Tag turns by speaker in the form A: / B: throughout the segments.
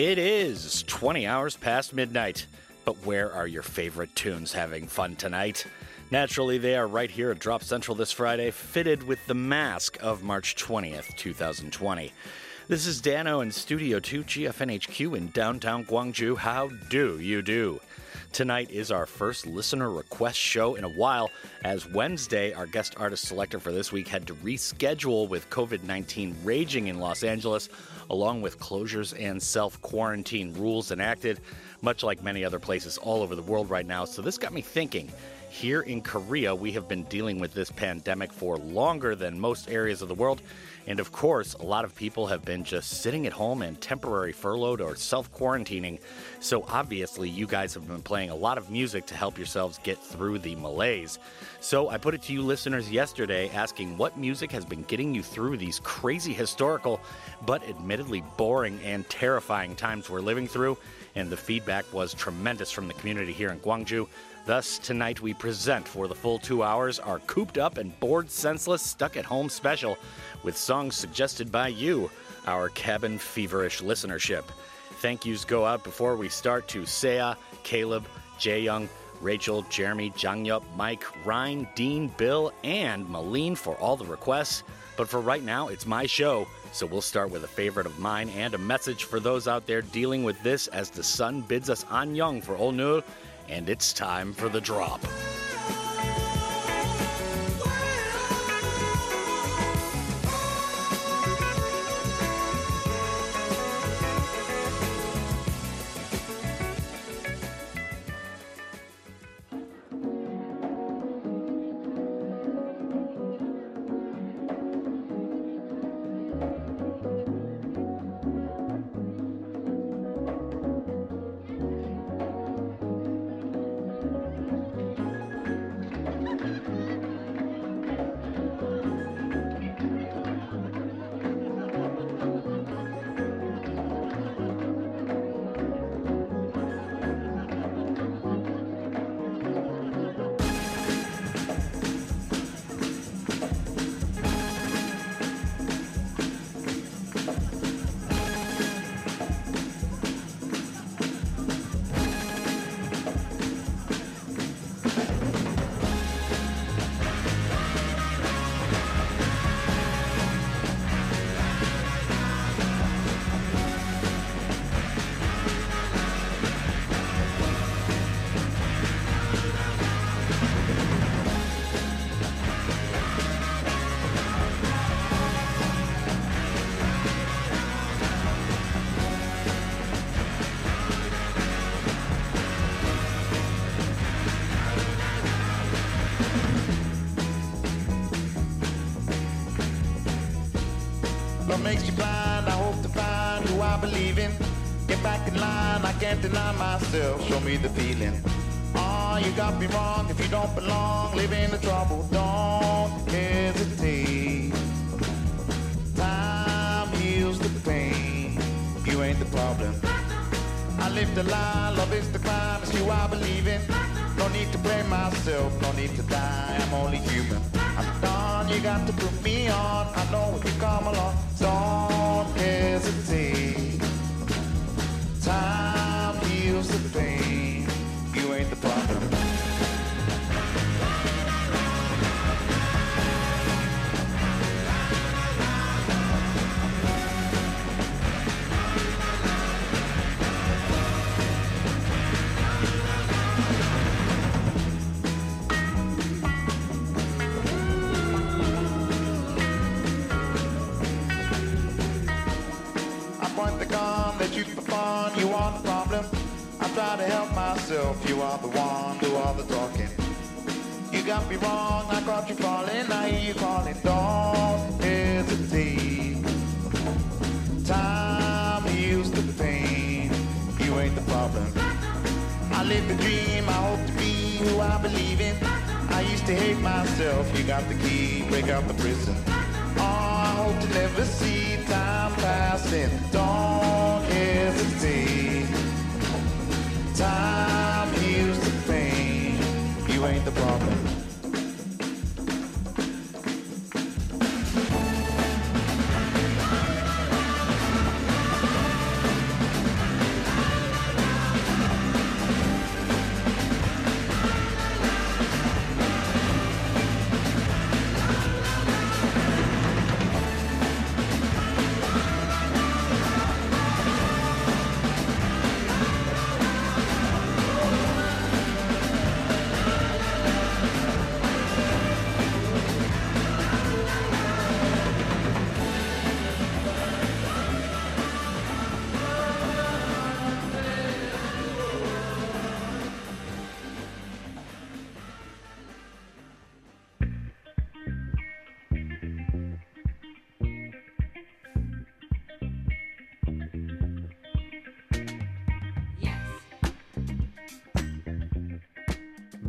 A: It is 20 hours past midnight, but where are your favorite tunes having fun tonight? Naturally, they are right here at Drop Central this Friday, fitted with the mask of March 20th, 2020. This is Danno in Studio 2 GFNHQ in downtown Gwangju. How do you do? Tonight is our first listener request show in a while, as Wednesday, our guest artist selector for this week had to reschedule with COVID 19 raging in Los Angeles, along with closures and self quarantine rules enacted, much like many other places all over the world right now. So this got me thinking. Here in Korea, we have been dealing with this pandemic for longer than most areas of the world. And of course, a lot of people have been just sitting at home and temporary furloughed or self quarantining. So obviously, you guys have been playing a lot of music to help yourselves get through the malaise. So I put it to you listeners yesterday asking what music has been getting you through these crazy historical, but admittedly boring and terrifying times we're living through. And the feedback was tremendous from the community here in Gwangju. Thus, tonight we present for the full two hours our cooped up and bored senseless stuck at home special with songs suggested by you, our cabin feverish listenership. Thank yous go out before we start to Saya, Caleb, Jay Young, Rachel, Jeremy, Jangyup, Mike, Ryan, Dean, Bill, and Malene for all the requests. But for right now, it's my show, so we'll start with a favorite of mine and a message for those out there dealing with this as the sun bids us on young for Olnul, and it's time for the drop.
B: What makes you blind? I hope to find who I believe in. Get back in line, I can't deny myself. Show me the feeling. Oh, you got me wrong if you don't belong. Live in the trouble, don't hesitate. Time heals the pain. You ain't the problem. I live the lie, love is the crime, it's you I believe in. No need to blame myself, no need to die, I'm only human. I'm you got to put me on. I know if you come along, don't hesitate. Time heals the pain, you you are the problem. I try to help myself, you are the one, do all the talking. You got me wrong, I caught you falling, I hear you calling, don't hesitate. Time heals the pain, you ain't the problem. I live the dream, I hope to be who I believe in. I used to hate myself, you got the key, break out the prison. I hope to never see time passing. Don't hesitate. Time heals the pain. You ain't the problem.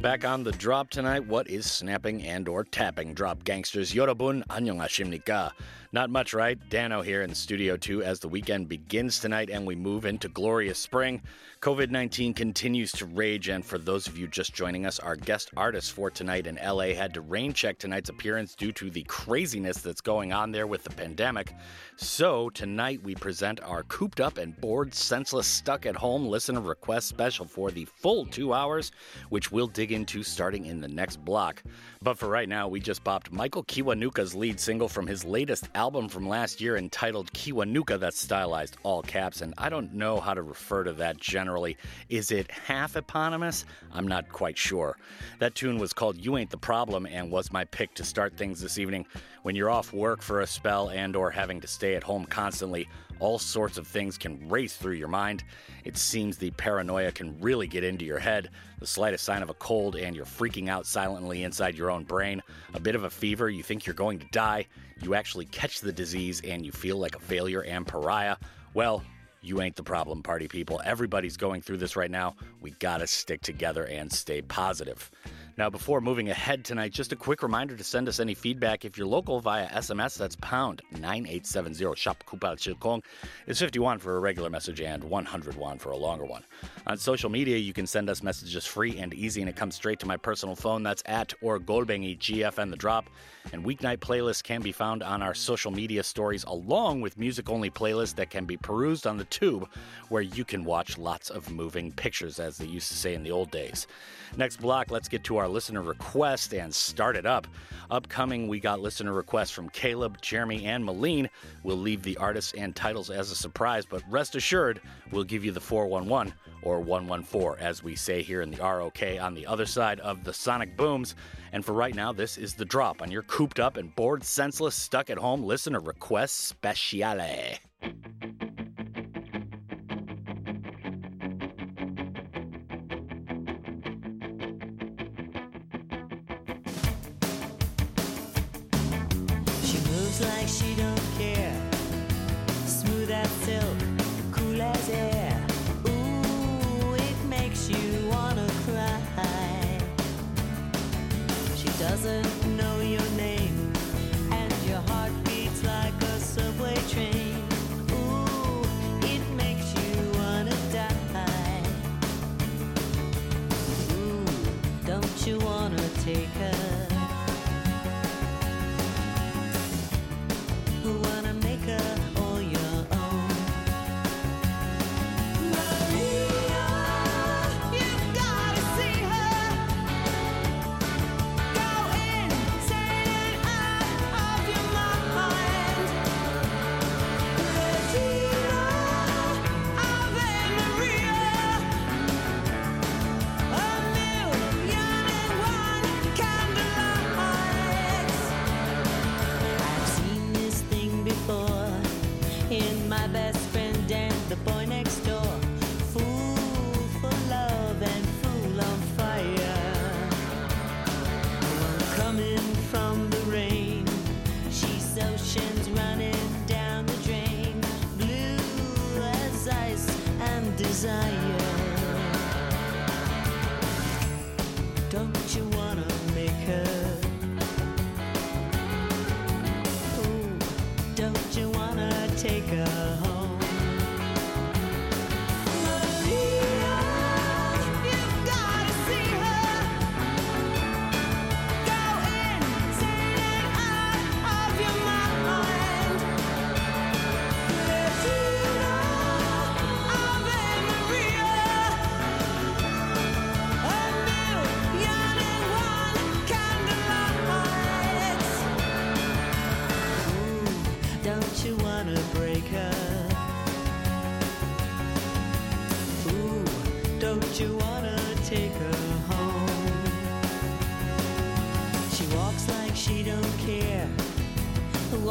A: Back on the drop tonight, what is snapping and or tapping drop gangsters? Yorobun 안녕하십니까? Not much, right? Danno here in Studio 2 as the weekend begins tonight and we move into glorious spring. COVID 19 continues to rage, and for those of you just joining us, our guest artist for tonight in LA had to rain check tonight's appearance due to the craziness that's going on there with the pandemic. So, tonight we present our cooped up and bored, senseless, stuck at home listener request special for the full two hours, which we'll dig into starting in the next block. But for right now, we just bopped Michael Kiwanuka's lead single from his latest album from last year entitled Kiwanuka, that's stylized all caps, and I don't know how to refer to that generally. Is it half eponymous? I'm not quite sure. That tune was called You Ain't the Problem and was my pick to start things this evening. When you're off work for a spell and or having to stay at home constantly, all sorts of things can race through your mind. It seems the paranoia can really get into your head. The slightest sign of a cold, and you're freaking out silently inside your own brain. A bit of a fever, you think you're going to die. You actually catch the disease, and you feel like a failure and pariah. Well, you ain't the problem, party people. Everybody's going through this right now. We gotta stick together and stay positive. Now, before moving ahead tonight, just a quick reminder to send us any feedback if you're local via SMS. That's pound 9870 shop Kupal Chilkong. It's 51 for a regular message and 100 won for a longer one. On social media, you can send us messages free and easy, and it comes straight to my personal phone. That's at or Golbengi GFN The Drop. And weeknight playlists can be found on our social media stories, along with music only playlists that can be perused on the tube, where you can watch lots of moving pictures, as they used to say in the old days. Next block, let's get to our listener request and start it up. Upcoming, we got listener requests from Caleb, Jeremy, and Malene. We'll leave the artists and titles as a surprise, but rest assured, we'll give you the 411 or 114, as we say here in the ROK on the other side of the sonic booms. And for right now, this is the drop on your cooped up and bored, senseless, stuck at home listener request speciale.
C: Doesn't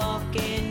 C: walking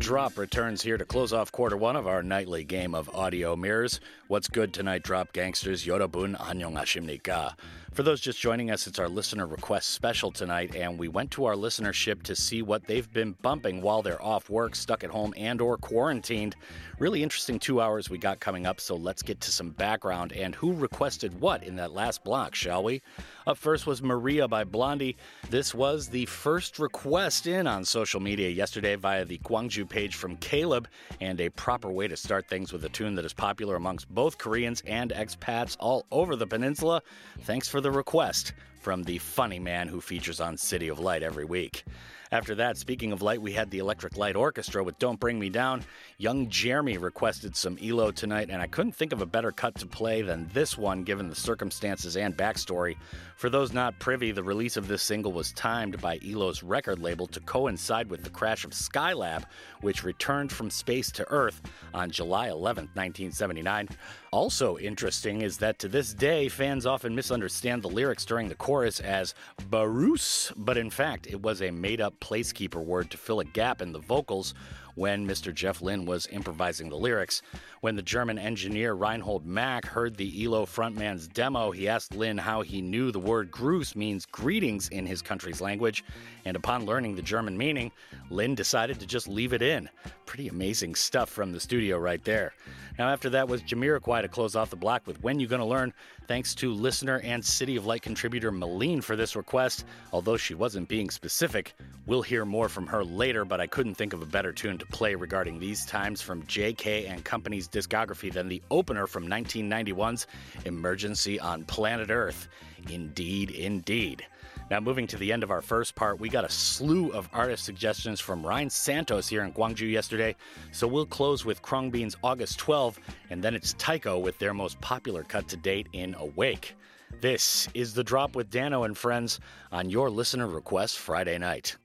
A: Drop returns here to close off quarter one of our nightly game of audio mirrors. What's good tonight, Drop Gangsters? Yorobun annyeonghasimnika. For those just joining us, it's our listener request special tonight, and we went to our listenership to see what they've been bumping while they're off work, stuck at home, and or quarantined. Really interesting two hours we got coming up, so let's get to some background and who requested what in that last block, shall we? Up first was Maria by Blondie. This was the first request in on social media yesterday via the Gwangju page from Caleb, and a proper way to start things with a tune that is popular amongst both Koreans and expats all over the peninsula. Thanks for the request from the funny man who features on City of Light every week. After that, speaking of light, we had the Electric Light Orchestra with Don't Bring Me Down. Young Jeremy requested some ELO tonight, and I couldn't think of a better cut to play than this one given the circumstances and backstory. For those not privy, the release of this single was timed by ELO's record label to coincide with the crash of Skylab, which returned from space to Earth on July 11, 1979. Also interesting is that to this day, fans often misunderstand the lyrics during the chorus as Barus, but in fact, it was a made up placekeeper word to fill a gap in the vocals when Mr. Jeff Lynne was improvising the lyrics. When the German engineer Reinhold Mack heard the ELO frontman's demo, he asked Lynne how he knew the word Gruß means greetings in his country's language, and upon learning the German meaning, Lynne decided to just leave it in. Pretty amazing stuff from the studio right there. Now, after that was Jamiroquai to close off the block with When You Gonna Learn. Thanks to listener and City of Light contributor Malene for this request. Although she wasn't being specific, we'll hear more from her later, but I couldn't think of a better tune to play regarding these times from JK and Company's discography than the opener from 1991's Emergency on Planet Earth. Indeed, indeed. Now, moving to the end of our first part, we got a slew of artist suggestions from Ryan Santos here in Gwangju yesterday. So we'll close with Khruangbin's August 12, and then it's Tycho with their most popular cut to date in Awake. This is The Drop with Danno and friends on your listener request Friday night.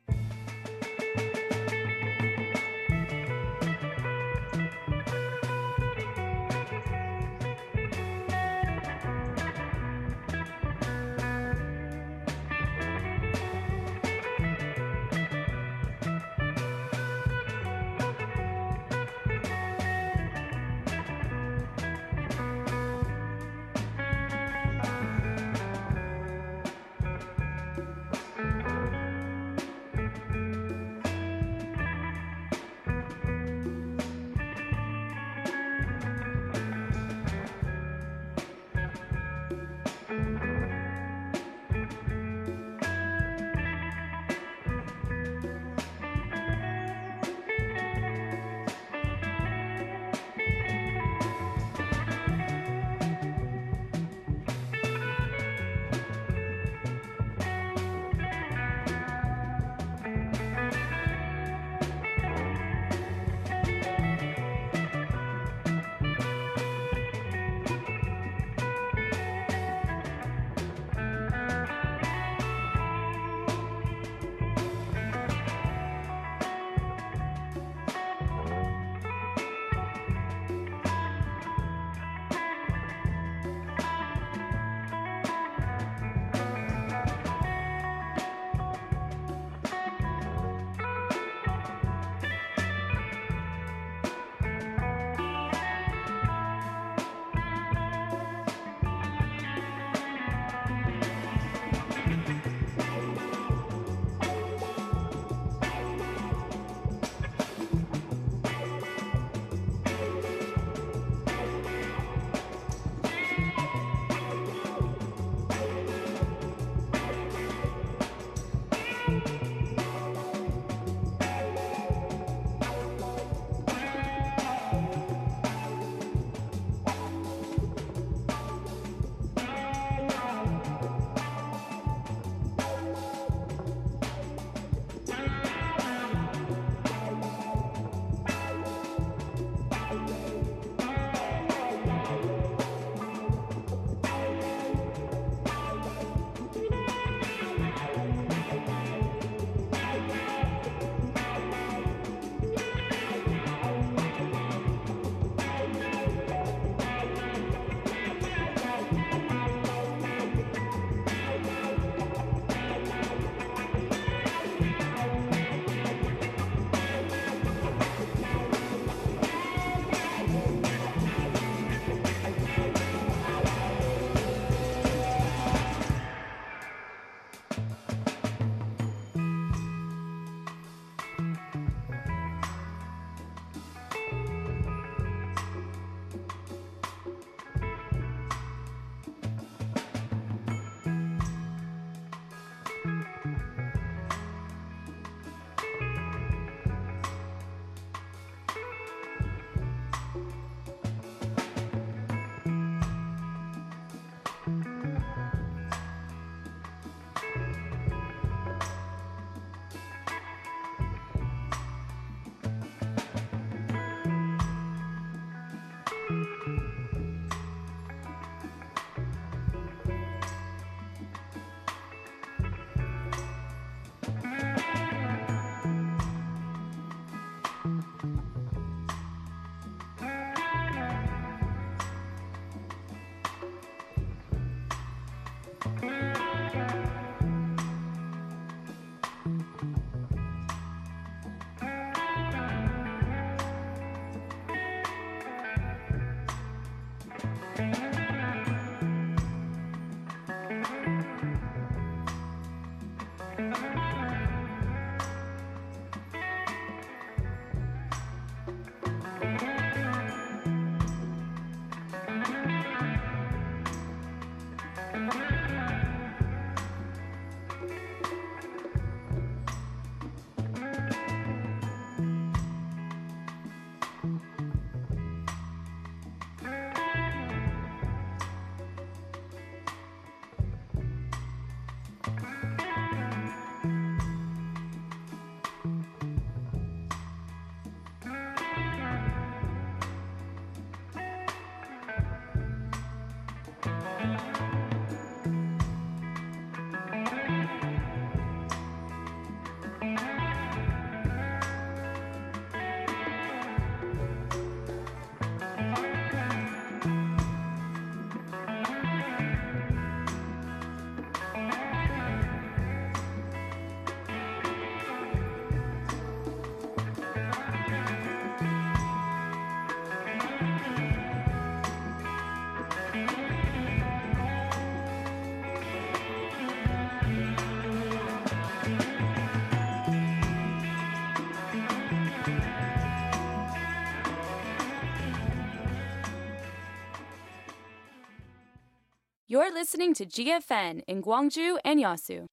D: You're listening to GFN in Gwangju and Yeosu.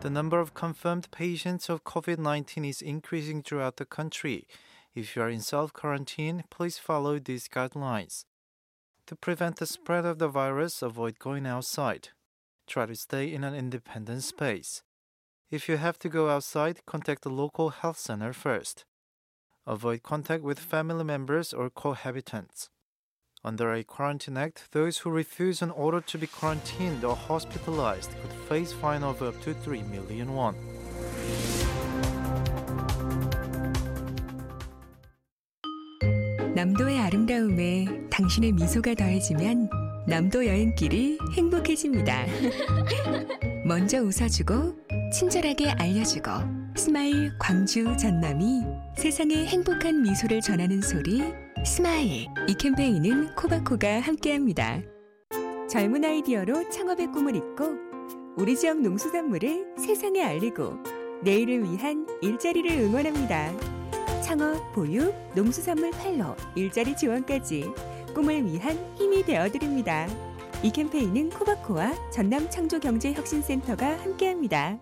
E: The number of confirmed patients of COVID 19 is increasing throughout the country. If you are in self quarantine, please follow these guidelines. To prevent the spread of the virus, avoid going outside. Try to stay in an independent space. If you have to go outside, contact the local health center first. Avoid contact with family members or cohabitants. Under a quarantine act, those who refuse an order to be quarantined or hospitalized could face fine of up to 3 million won.
F: 남도의 아름다움에 당신의 미소가 더해지면 남도 여행길이 행복해집니다. 먼저 웃어주고 친절하게 알려주고 스마일 광주 전남이 세상에 행복한 미소를 전하는 소리 스마일 이 캠페인은 코바코가 함께합니다. 젊은 아이디어로 창업의 꿈을 잇고 우리 지역 농수산물을 세상에 알리고 내일을 위한 일자리를 응원합니다. 창업, 보육, 농수산물 판로, 일자리 지원까지 꿈을 위한 힘이 되어드립니다. 이 캠페인은 코바코와 전남 창조경제혁신센터가 함께합니다.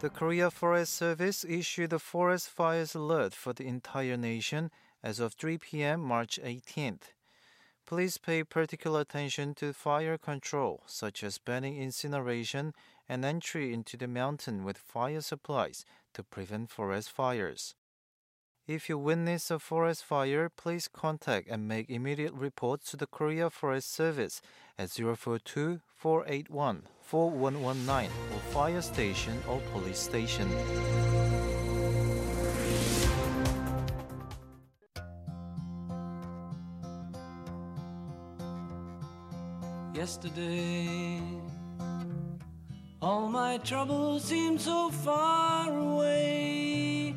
E: The Korea Forest Service issued a forest fires alert for the entire nation as of 3 p.m. March 18th. Please pay particular attention to fire control, such as banning incineration and entry into the mountain with fire supplies to prevent forest fires. If you witness a forest fire, please contact and make immediate reports to the Korea Forest Service at 042 481 4119 or fire station or police station.
G: yesterday. All my troubles seemed so far away.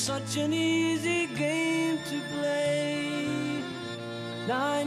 C: such an easy game to play. Now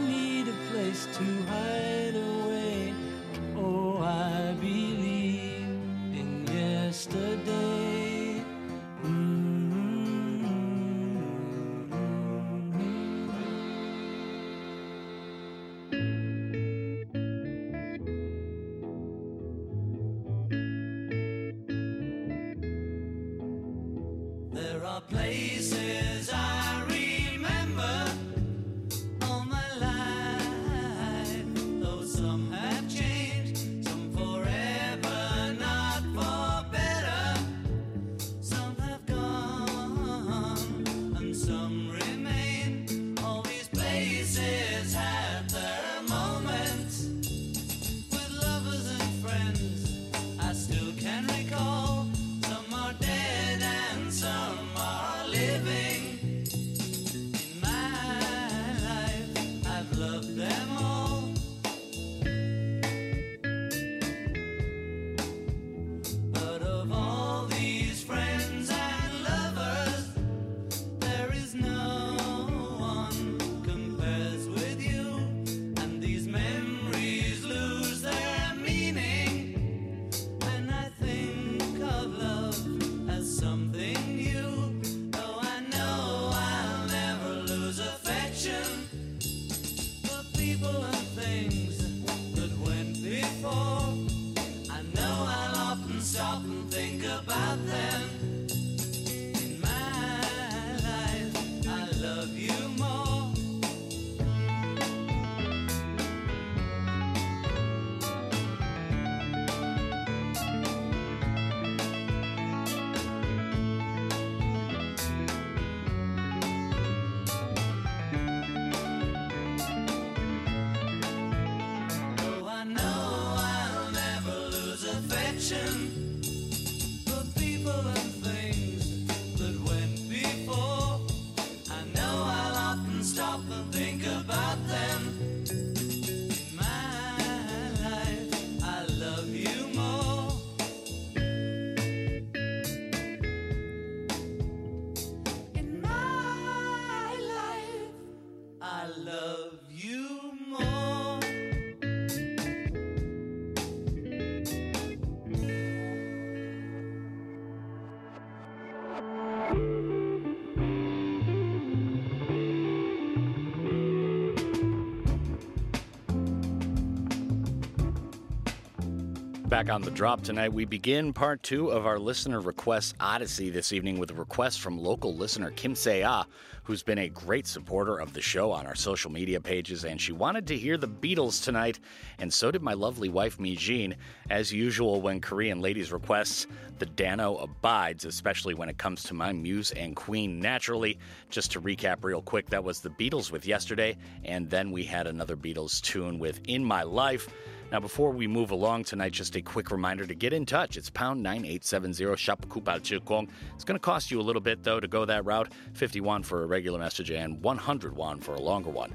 A: Back on the drop tonight, we begin part two of our listener request odyssey this evening with a request from local listener Kim Se-ah, who's been a great supporter of the show on our social media pages, and she wanted to hear the Beatles tonight, and so did my lovely wife Mi Jean. As usual, when Korean ladies requests, the Danno abides, especially when it comes to my muse and queen. Naturally, just to recap real quick, that was the Beatles with Yesterday, and then we had another Beatles tune with In My Life. Now, before we move along tonight, just a quick reminder to get in touch. It's pound 9870 shop Kupal Chikong. It's going to cost you a little bit, though, to go that route 51 for a regular message and 100 won for a longer one.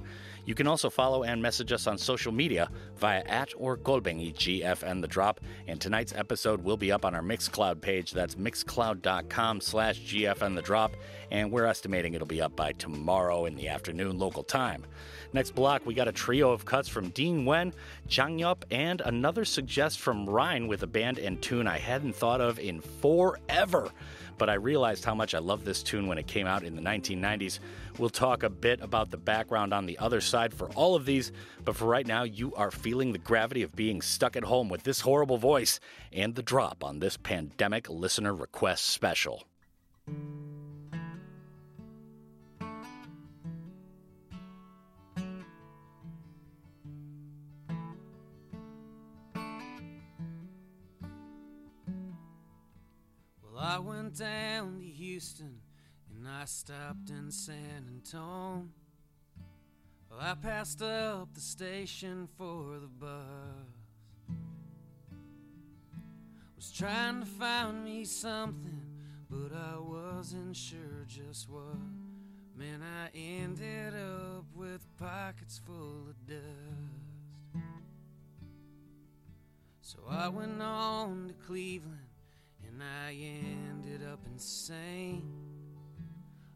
A: You can also follow and message us on social media via at or Golbengi GFN The Drop. And tonight's episode will be up on our Mixcloud page. That's mixcloud.com slash GFN The Drop. And we're estimating it'll be up by tomorrow in the afternoon local time. Next block, we got a trio of cuts from Dean Wen, Jang Yup, and another suggest from Ryan with a band and tune I hadn't thought of in forever. But I realized how much I loved this tune when it came out in the 1990s. We'll talk a bit about the background on the other side for all of these, but for right now, you are feeling the gravity of being stuck at home with this horrible voice and the drop on this pandemic listener request special.
C: I went down to Houston and I stopped in San Antonio. Well, I passed up the station for the bus. Was trying to find me something, but I wasn't sure just what. Man, I ended up with
H: pockets full of dust. So I went on to Cleveland and I ended up insane.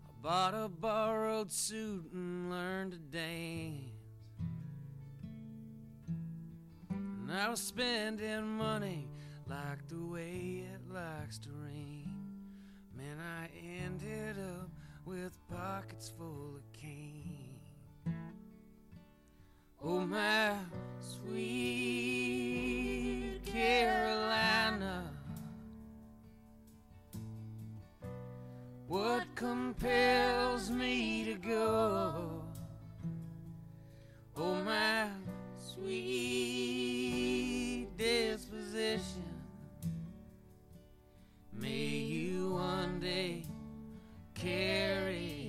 H: I bought a borrowed suit and learned to dance. And I was spending money like the way it likes to rain. Man, I ended up with pockets full of cane. Oh, my sweet Carolina. What compels me to go? Oh, my sweet disposition. May you one day carry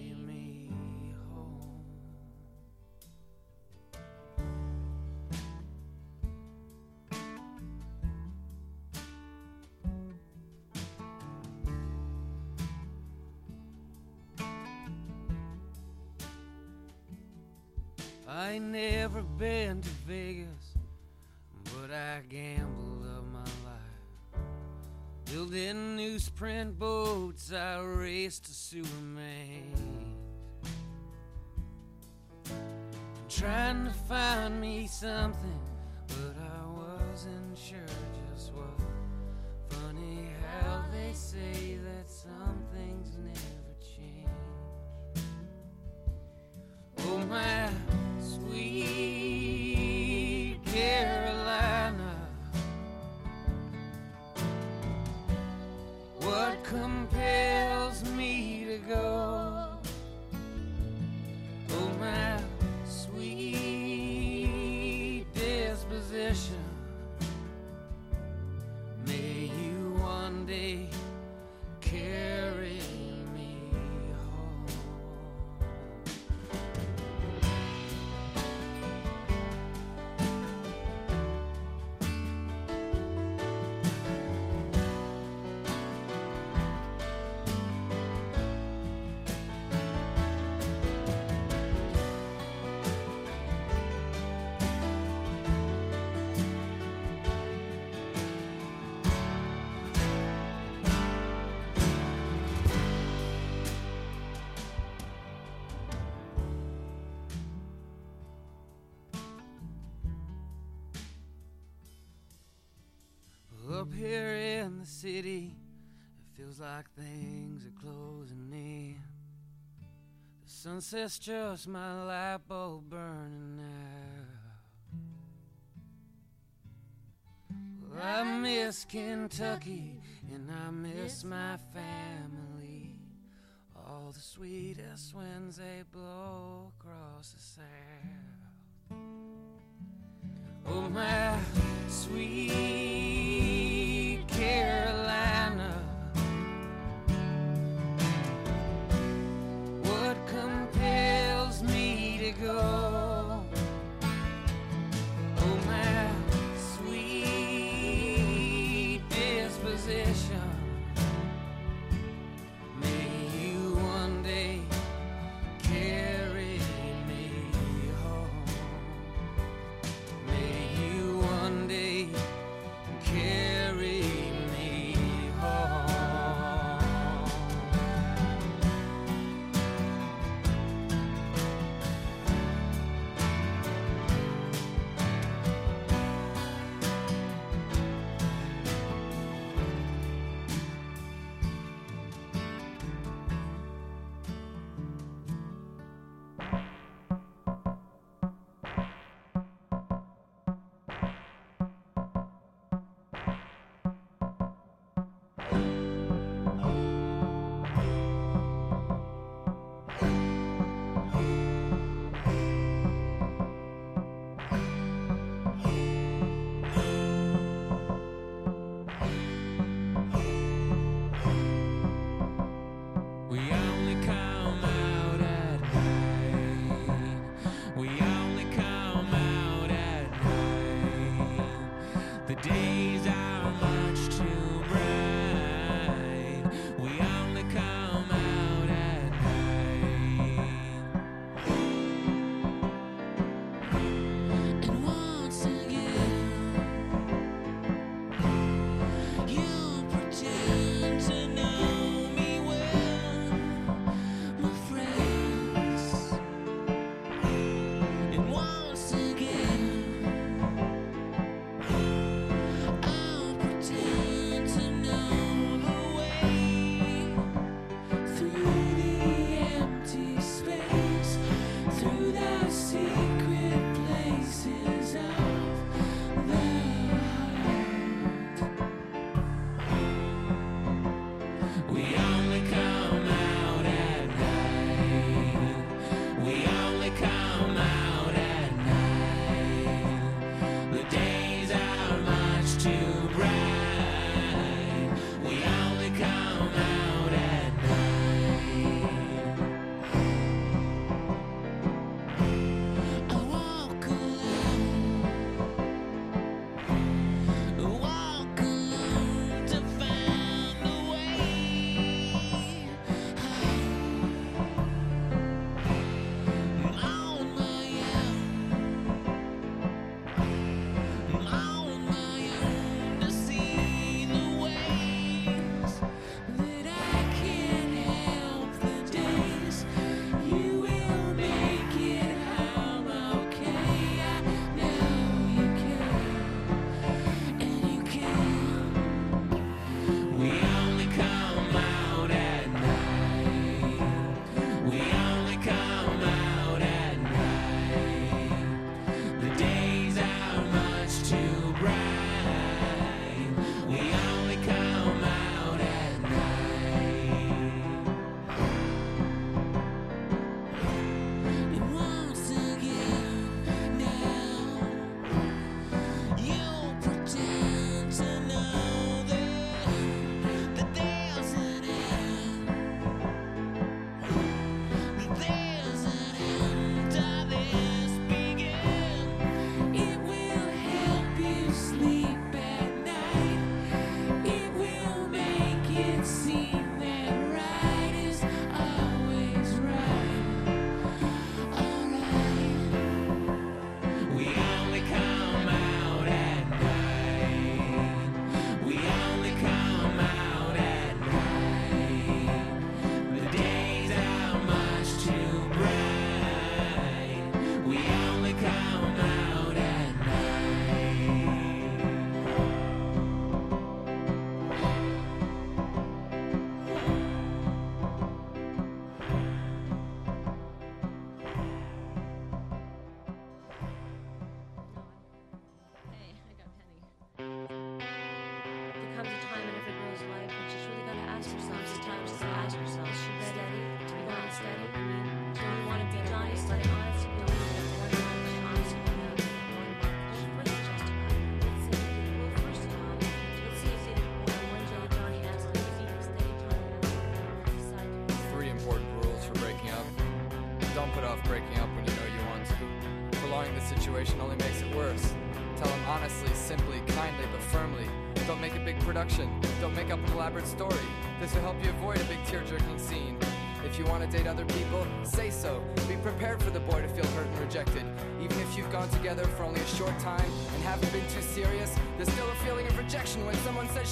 H: ain't never been to Vegas, but I gambled of my life. Building newsprint boats, I raced to Superman. Trying to find me something, but I wasn't sure just what. Funny how they say that some things never change. Oh, my sweet Carolina. What compels me to go? Things are closing in. The sunset's just my light bulb burning out. Well, I miss Kentucky and I miss my family. All the sweetest winds they blow across the south. Oh, my sweet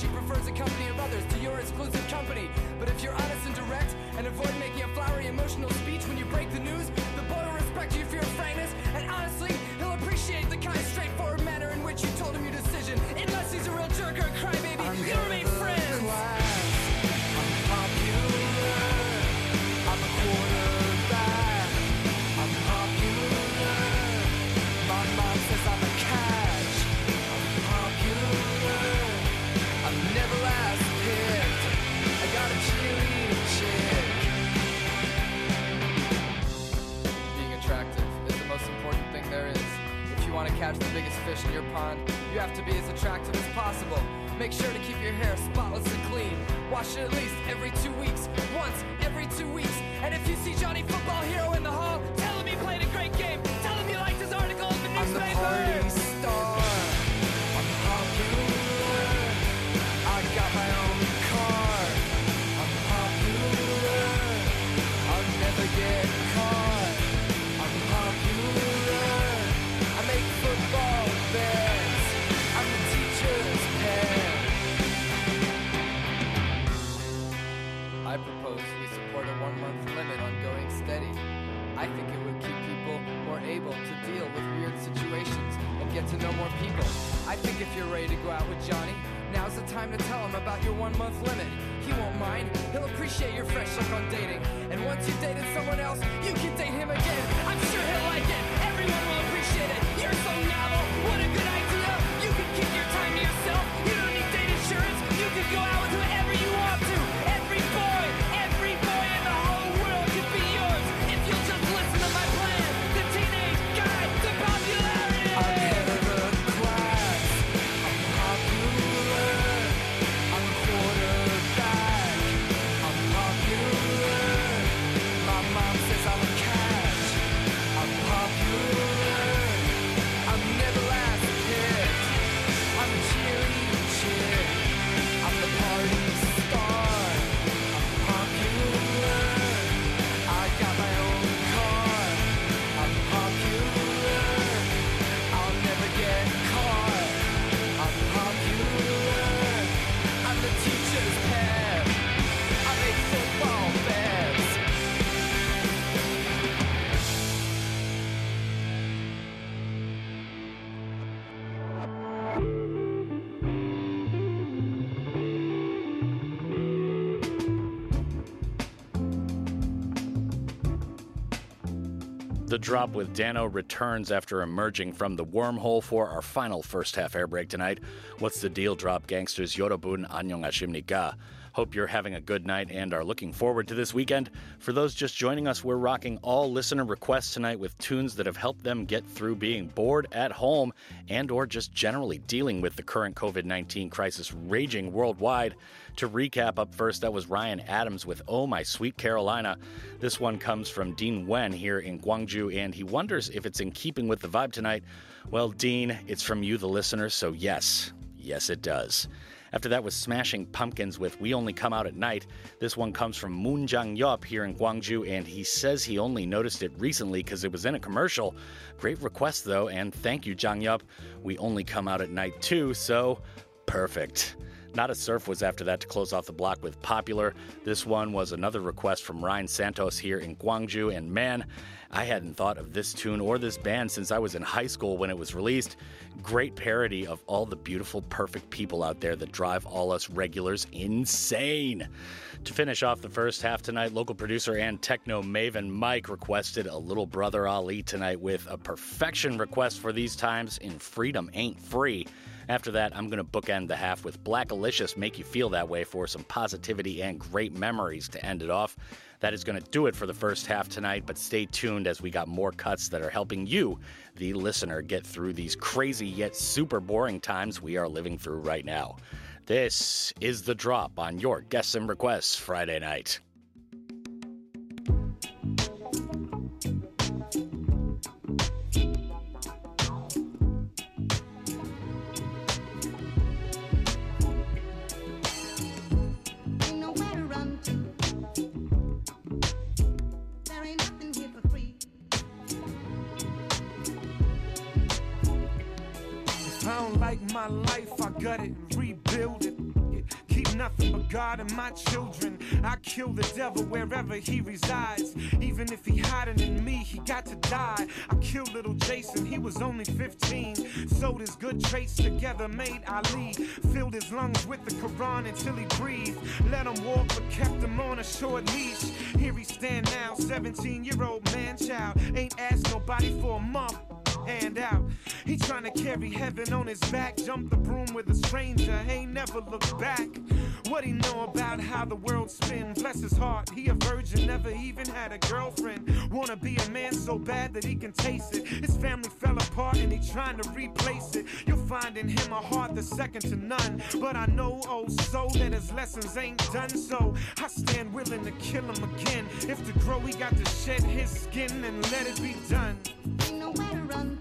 I: she prefers about your one month limit. He won't mind, he'll appreciate your fresh look on dating. And once you've dated someone else, you can date him again. I'm sure he'll like it,
A: Drop with Danno returns after emerging from the wormhole for our final first half air break tonight. What's the deal, Drop Gangsters? Yorobun Anyong Ga. Hope you're having a good night and are looking forward to this weekend. For those just joining us, we're rocking all listener requests tonight with tunes that have helped them get through being bored at home and or just generally dealing with the current COVID-19 crisis raging worldwide. To recap up first, that was Ryan Adams with Oh My Sweet Carolina. This one comes from Dean Wen here in Gwangju, and he wonders if it's in keeping with the vibe tonight. Well, Dean, it's from you, the listener, so yes, yes, it does. After that was Smashing Pumpkins with We Only Come Out at Night. This one comes from Moon Jang Yup here in Gwangju, and he says he only noticed it recently because it was in a commercial. Great request, though, and thank you, Jang Yup. We only come out at night, too, so perfect. Nada Surf was after that to close off the block with Popular. This one was another request from Ryan Santos here in Gwangju, and man, I hadn't thought of this tune or this band since I was in high school when it was released. Great parody of all the beautiful, perfect people out there that drive all us regulars insane. To finish off the first half tonight, local producer and techno maven Mike requested a little brother Ali tonight with a perfection request for these times in Freedom Ain't Free. After that, I'm going to bookend the half with Blackalicious Make You Feel That Way for some positivity and great memories to end it off. That is going to do it for the first half tonight, but stay tuned as we got more cuts that are helping you, the listener, get through these crazy yet super boring times we are living through right now. This is The Drop on your Guests and Requests Friday night.
J: Like my life, I gut it rebuild it. Keep nothing but God and my children. I kill the devil wherever he resides. Even if he hiding in me, he got to die. I killed little Jason, he was only 15. Sewed his good traits together, made Ali. Filled his lungs with the Quran until he breathed. Let him walk, but kept him on a short leash. Here he stand now, 17 year old man child. Ain't asked nobody for a month hand out. He trying to carry heaven on his back. Jump the broom with a stranger, ain't never looked back. What he know about how the world spins? Bless his heart, he a virgin, never even had a girlfriend. Wanna be a man so bad that he can taste it. His family fell apart and he trying to replace it. You'll find in him a heart that's second to none. But I know, oh, so that his lessons ain't done. So I stand willing to kill him again. If to grow, he got to shed his skin and let it be done.
K: Ain't nowhere to run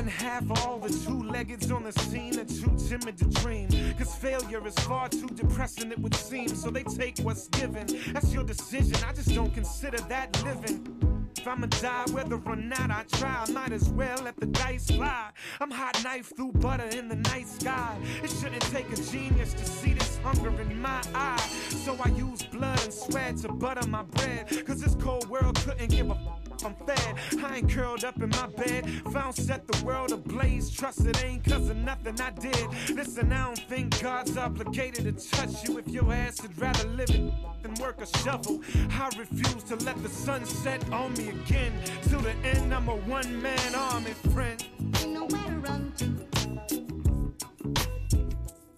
J: One half of all the two-leggeds on the scene are too timid to dream. Cause failure is far too depressing, it would seem. So they take what's given. That's your decision. I just don't consider that living. If I'ma die, whether or not I try, I might as well let the dice fly. I'm hot knife through butter in the night sky. It shouldn't take a genius to see this hunger in my eye. So I use blood and sweat to butter my bread. Cause this cold world couldn't give a I'm fed. I ain't curled up in my bed. Found set the world ablaze. Trust it ain't cause of nothing I did. Listen, I don't think God's obligated to touch you if your ass would rather live it than work a shovel. I refuse to let the sun set on me again. Till the end, I'm a one man army friend.
K: Ain't nowhere to run to.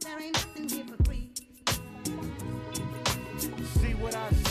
K: There ain't nothing here for free.
J: See what I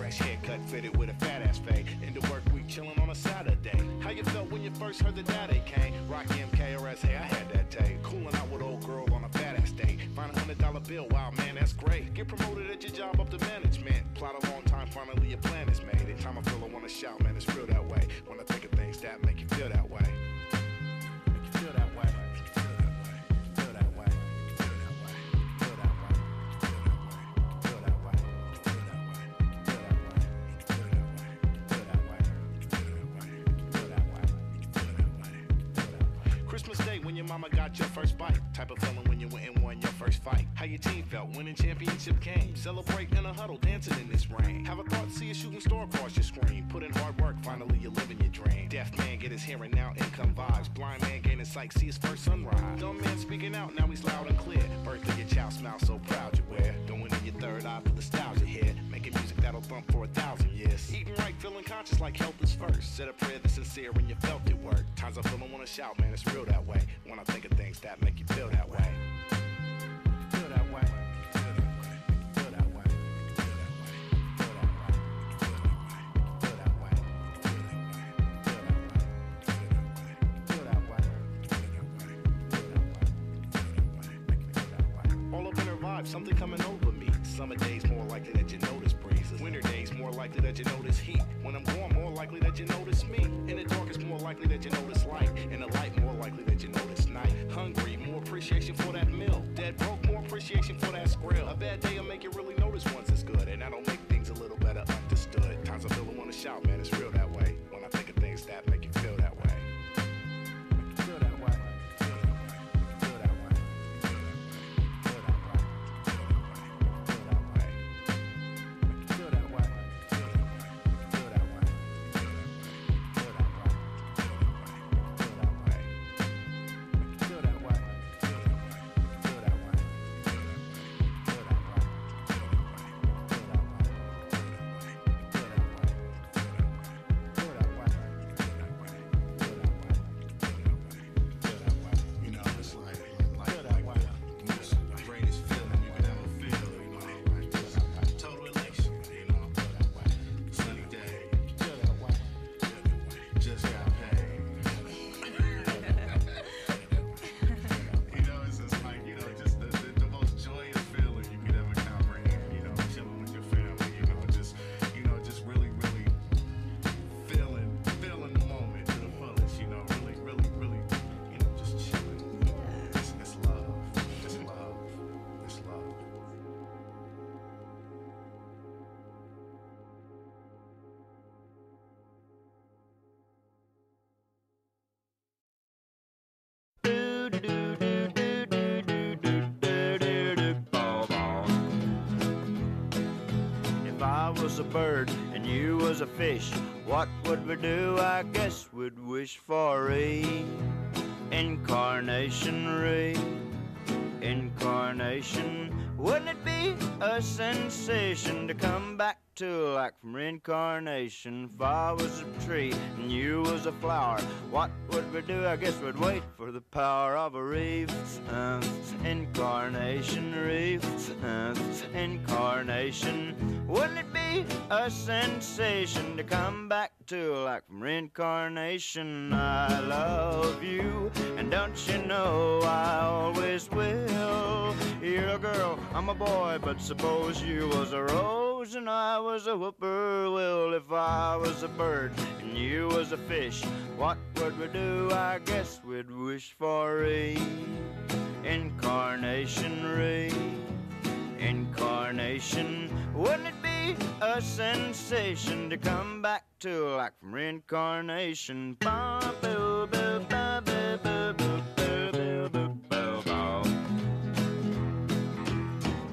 L: Fresh haircut fitted with a fat ass fade. Into work week chillin' on a Saturday. How you felt when you first heard the Daddy Kane? Rocky MKRS, hey, I had that tape. Coolin' out with old girl on a fat ass date. Find a hundred dollar bill, wow man, that's great. Get promoted at your job up to management. Plot a long time, finally your plan is made. Every time I feel I wanna shout, man, it's real winning championship game. Celebrate in a huddle, dancing in this rain. Have a thought, see a shooting star across your screen. Put in hard work, finally you're living your dream. Deaf man get his hearing now, income vibes. Blind man gaining sight, see his first
M: a fish, what would we do? I guess we'd wish for reincarnation. ray. Wouldn't it be a sensation to come back to like from reincarnation? If I was a tree and you was a flower, what would we do? I guess we'd wait for the power of a reef. Uh, incarnation reef. Uh, incarnation, wouldn't it a sensation to come back to like from reincarnation? I love you, and don't you know I always will. You're a girl, I'm a boy, but suppose you was a rose and I was a whippoorwill. If I was a bird and you was a fish, what would we do? I guess we'd wish for reincarnation. ray. Wouldn't it be a sensation to come back to like from reincarnation?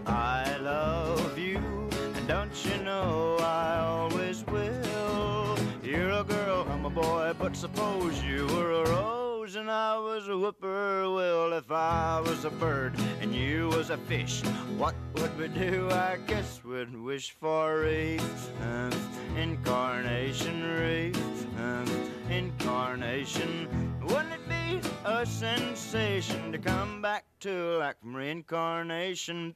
M: I love you, and don't you know I always will. You're a girl, I'm a boy, but suppose you were a rose and I was a whippoorwill. If I was a bird and you was a fish, what would we do? I guess we'd wish for a uh, incarnation reef. Uh, incarnation, wouldn't it be a sensation to come back to like from reincarnation?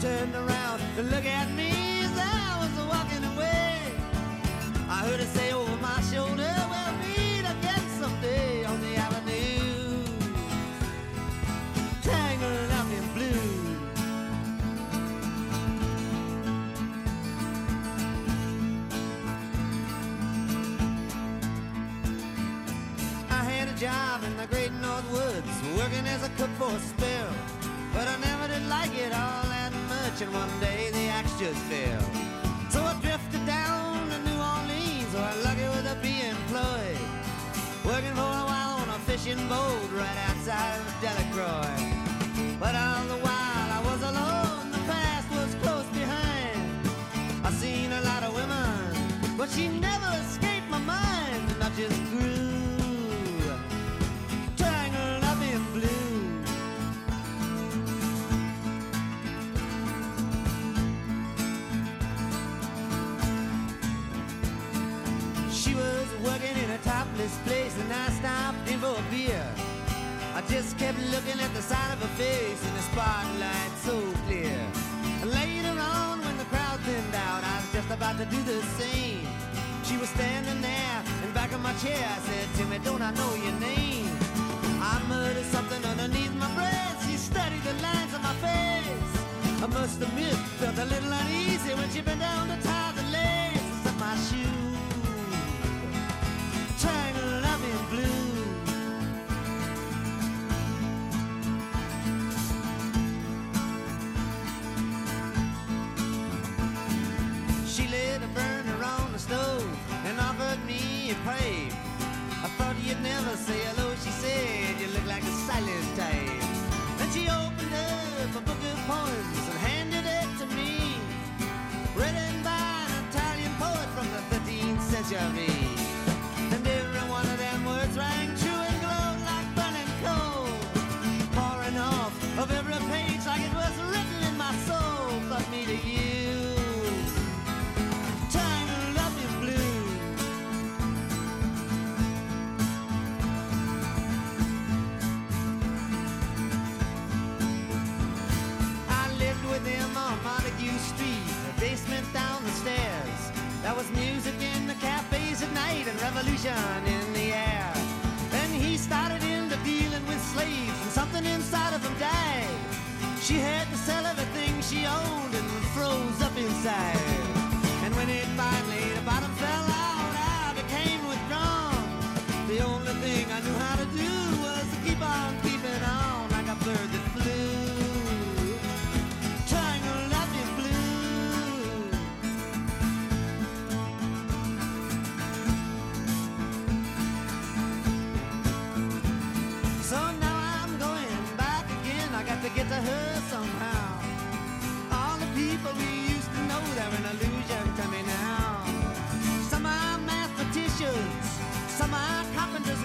N: turned around to look at me as I was walking away. I heard her say over my shoulder, we'll meet again someday on the avenue. Tangled up in blue. I had a job in the great north woods, working as a cook for a spell. But I never did like it all much, and one day the axe just fell. So I drifted down to New Orleans, where I'm lucky with a be employed. Working for a while on a fishing boat right outside of Delacroix. But all the while I was alone, the past was close behind. I seen a lot of women, but she never for a beer. I just kept looking at the side of her face in the spotlight so clear. And later on, when the crowd thinned out, I was just about to do the same. She was standing there in back of my chair. I said, Timmy, don't I know your name? I muttered something underneath my breath. She studied the lines on my face. I must admit, felt a little uneasy when she bent down to me. I thought you'd never say hello, she said. You look like a silent type. Then she opened up a book of poems and handed it to me. Written by an Italian poet from the 13th century. And revolution in the air. Then he started into dealing with slaves, and something inside of him died. She had to sell everything she owned and froze up inside. And when it finally the bottom fell out, I became withdrawn. The only thing I knew how to do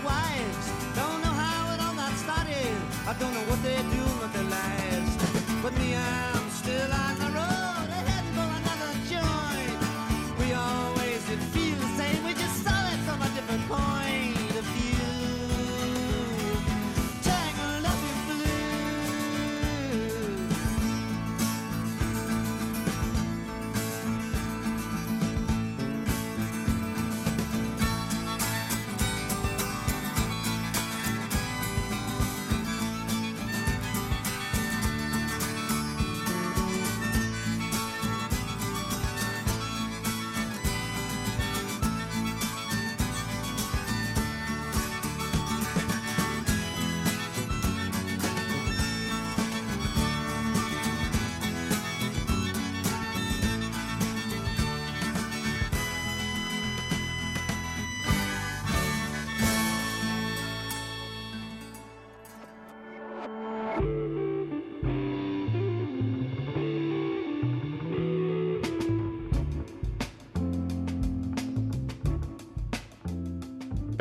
N: wives. Don't know how it all got started. I don't know what they're doing with their lives.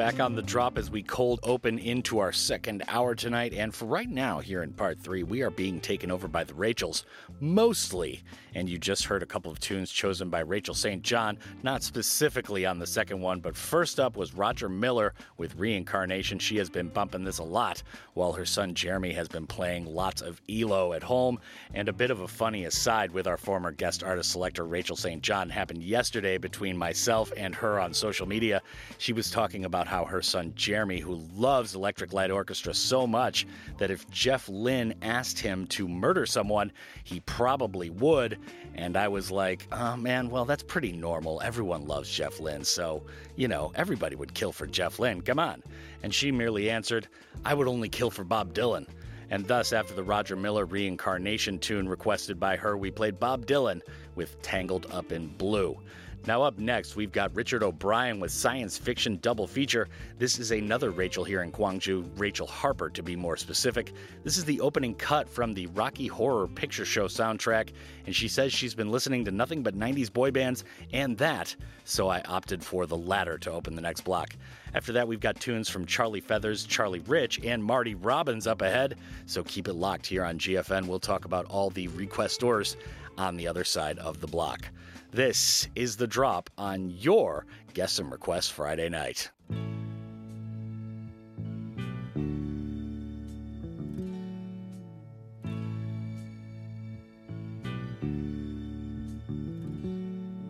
A: Back on the drop as we cold open into our second hour tonight. And for right now, here in part three, we are being taken over by the Rachels, mostly. And you just heard a couple of tunes chosen by Rachel St. John, not specifically on the second one, but first up was Roger Miller with Reincarnation. She has been bumping this a lot, while her son Jeremy has been playing lots of ELO at home. And a bit of a funny aside with our former guest artist selector, Rachel St. John, happened yesterday between myself and her on social media. She was talking about how her son Jeremy, who loves Electric Light Orchestra so much that if Jeff Lynne asked him to murder someone, he probably would. And I was like, oh man, well, that's pretty normal. Everyone loves Jeff Lynne, so, you know, everybody would kill for Jeff Lynne. Come on. And she merely answered, I would only kill for Bob Dylan. And thus, after the Roger Miller reincarnation tune requested by her, we played Bob Dylan with Tangled Up in Blue. Now, up next, we've got Richard O'Brien with Science Fiction Double Feature. This is another Rachel here in Gwangju, Rachel Harper to be more specific. This is the opening cut from the Rocky Horror Picture Show soundtrack, and she says she's been listening to nothing but 90s boy bands and that, so I opted for the latter to open the next block. After that, we've got tunes from Charlie Feathers, Charlie Rich, and Marty Robbins up ahead, so keep it locked here on GFN. We'll talk about all the requestors on the other side of the block. This is the drop on your Guess and Request Friday night.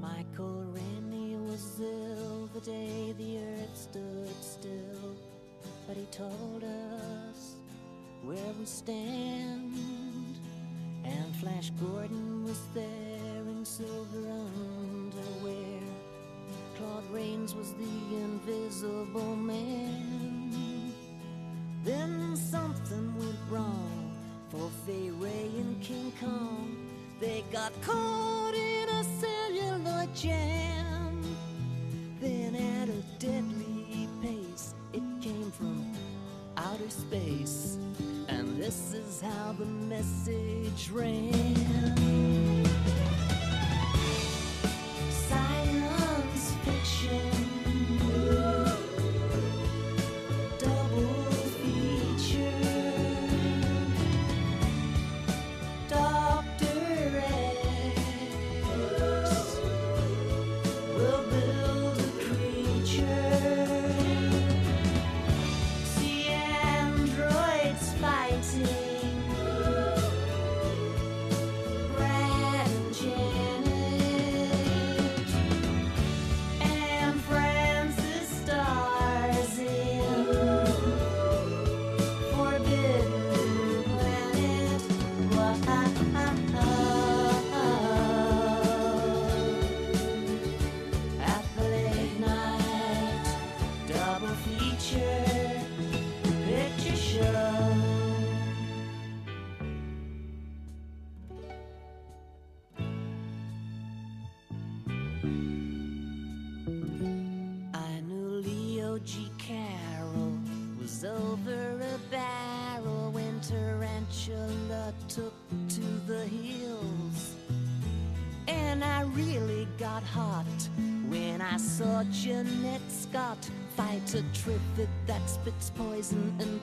C: Michael Rennie was ill the day the earth stood still, but he told us where we stand. And Flash Gordon was there in silver underwear. Claude Rains was the invisible man. Then something went wrong for Fay Wray and King Kong. They got caught in a celluloid jam. Then at a deadly pace, it came from outer space. And this is how the message ran. Trivet that spits poison and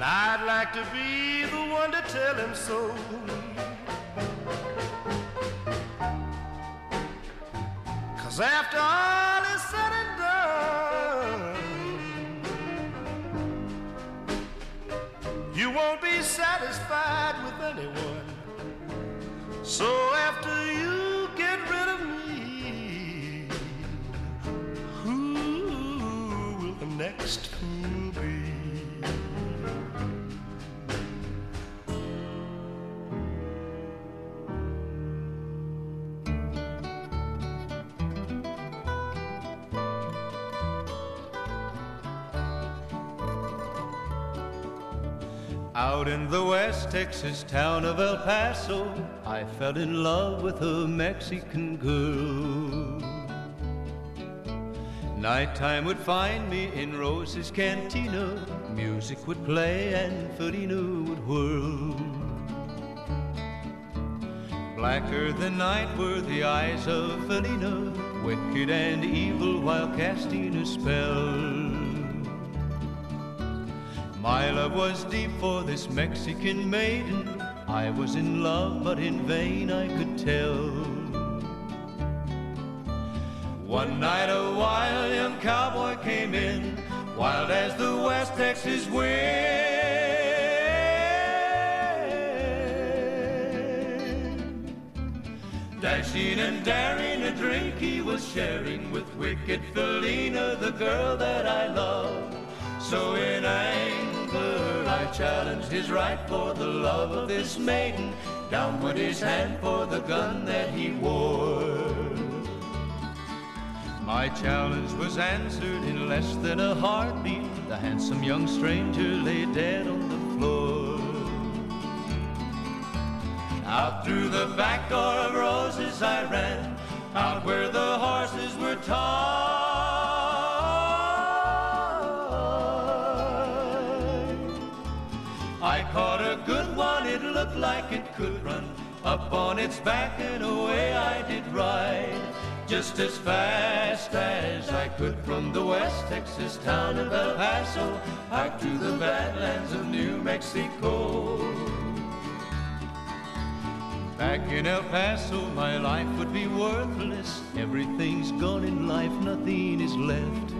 C: And
O: I'd like to be the one to tell him so. Cause after all,
P: in the West Texas town of El Paso, I fell in love with a Mexican girl. Nighttime would find me in Rosa's cantina. Music would play and Felina would whirl. Blacker than night were the eyes of Felina, wicked and evil while casting a spell. My love was deep for this Mexican maiden. I was in love, but in vain I could tell. One night a wild young cowboy came in, wild as the West Texas wind. Dashing and daring, a drink he was sharing with wicked Felina, the girl that I love. So in anger I challenged his right for the love of this maiden. Down went his hand for the gun that he wore. My challenge was answered in less than a heartbeat. The handsome young stranger lay dead on the floor. Out through the back door of Rosa's I ran, out where the horses were tied. I caught a good one, it looked like it could run. Up on its back and away I did ride. Just as fast as I could from the West Texas town of El Paso out to the badlands of New Mexico. Back in El Paso, my life would be worthless. Everything's gone in life, nothing is left.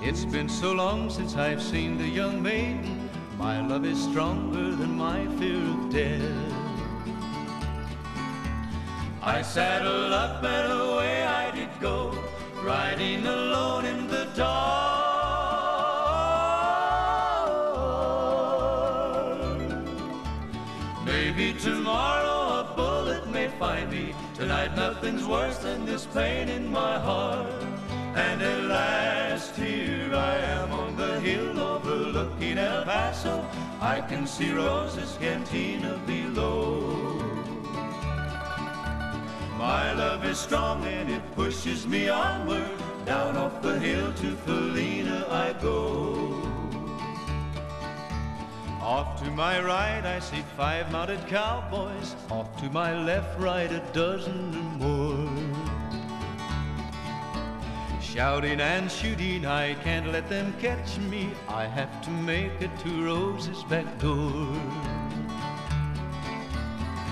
P: It's been so long since I've seen the young maiden. My love is stronger than my fear of death. I saddled up and away I did go, riding alone in the dark. Maybe tomorrow a bullet may find me. Tonight nothing's worse than this pain in my heart. And at last here I am on the hill overlooking El Paso. I can see Rosa's cantina below. My love is strong and it pushes me onward. Down off the hill to Felina I go. Off to my right I see five mounted cowboys. Off to my left, right a dozen or more. Shouting and shooting, I can't let them catch me. I have to make it to Rosa's back door.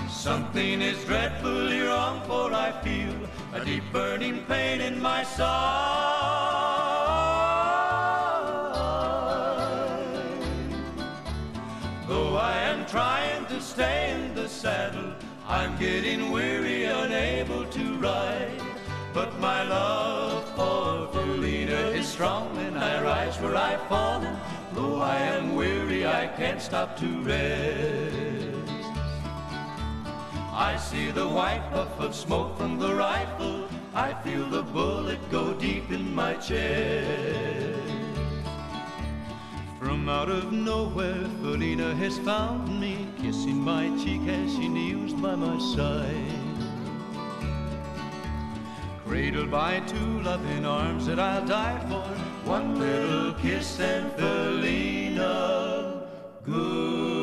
P: Something is dreadfully wrong, for I feel a deep burning pain in my side. Though I am trying to stay in the saddle, I'm getting weary, unable to ride. But my love for Felina is strong, and I rise where I've fallen. Though I am weary, I can't stop to rest. I see the white puff of smoke from the rifle. I feel the bullet go deep in my chest. From out of nowhere, Felina has found me, kissing my cheek as she kneels by my side. Cradled by two loving arms that I'll die for. One little kiss and Felina, goodbye.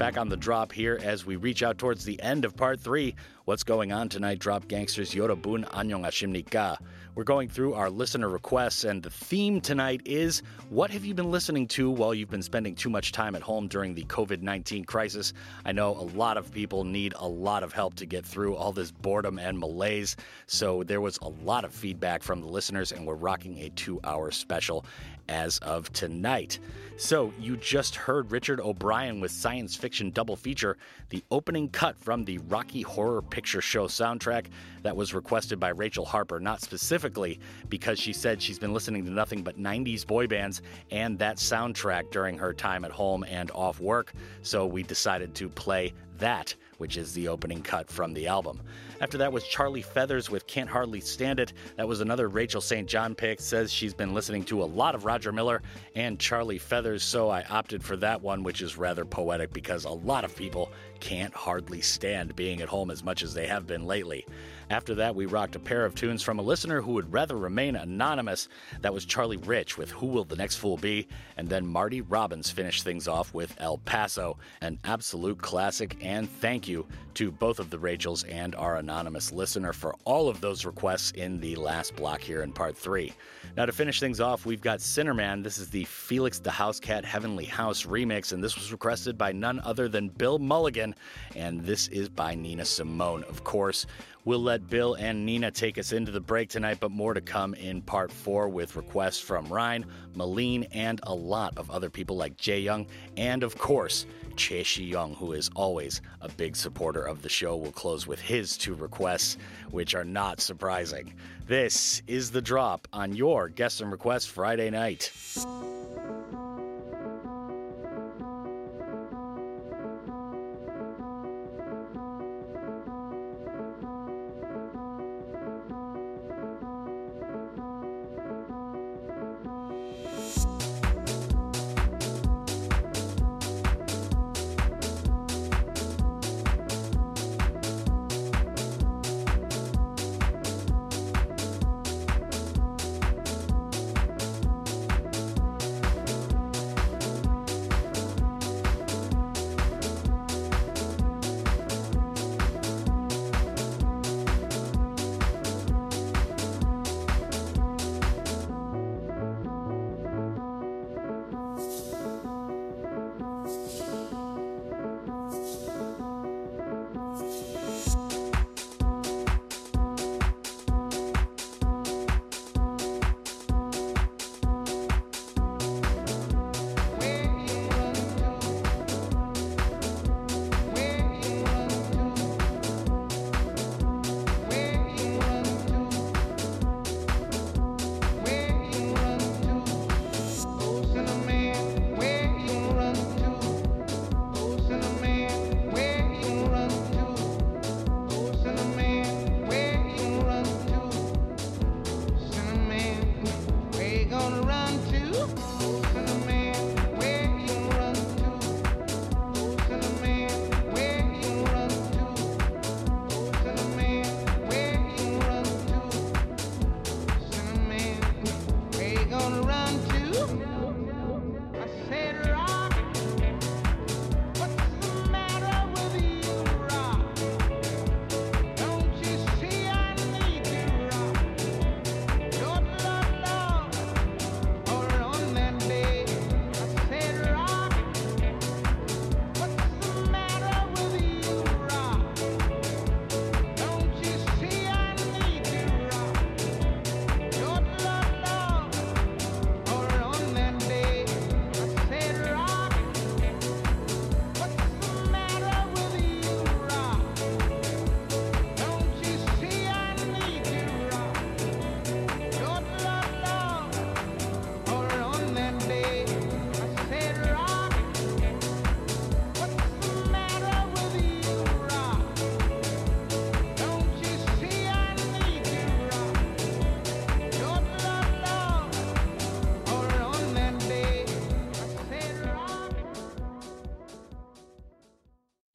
A: Back on the drop here as we reach out towards the end of part three. What's going on tonight, Drop Gangsters Yorobun Anyong Ashimnika? We're going through our listener requests, and the theme tonight is what have you been listening to while you've been spending too much time at home during the COVID 19 crisis? I know a lot of people need a lot of help to get through all this boredom and malaise, so there was a lot of feedback from the listeners, and we're rocking a two hour special as of tonight. So, you just heard Richard O'Brien with science fiction double feature, the opening cut from the Rocky Horror Picture Show soundtrack that was requested by Rachel Harper, not specifically because she said she's been listening to nothing but 90s boy bands and that soundtrack during her time at home and off work. So, we decided to play that, which is the opening cut from the album. After that was Charlie Feathers with Can't Hardly Stand It. That was another Rachel St. John pick. Says she's been listening to a lot of Roger Miller and Charlie Feathers, so I opted for that one, which is rather poetic because a lot of people can't hardly stand being at home as much as they have been lately. After that, we rocked a pair of tunes from a listener who would rather remain anonymous. That was Charlie Rich with Who Will the Next Fool Be? And then Marty Robbins finished things off with El Paso, an absolute classic. And thank you to both of the Rachels and our anonymous listener for all of those requests in the last block here in part three. Now, to finish things off, we've got Sinnerman. This is the Felix Da Housecat Heavenly House remix, and this was requested by none other than Bill Mulligan. And this is by Nina Simone, of course. We'll let Bill and Nina take us into the break tonight, but more to come in part four with requests from Ryan, Malene, and a lot of other people like Jay Young, and of course, Che Shi Young, who is always a big supporter of the show, We'll close with his two requests, which are not surprising. This is the drop on your Guest and Request Friday night.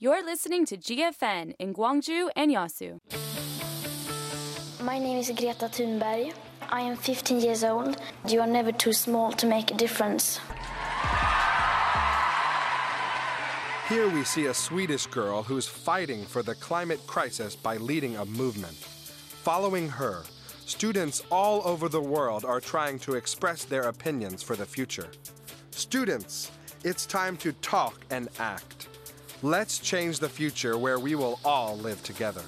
D: You're listening to GFN in Gwangju and Yeosu.
Q: My name is Greta Thunberg. I am 15 years old. You are never too small to make a difference.
R: Here we see a Swedish girl who's fighting for the climate crisis by leading a movement. Following her, students all over the world are trying to express their opinions for the future. Students, it's time to talk and act. Let's change the future where we will all live together.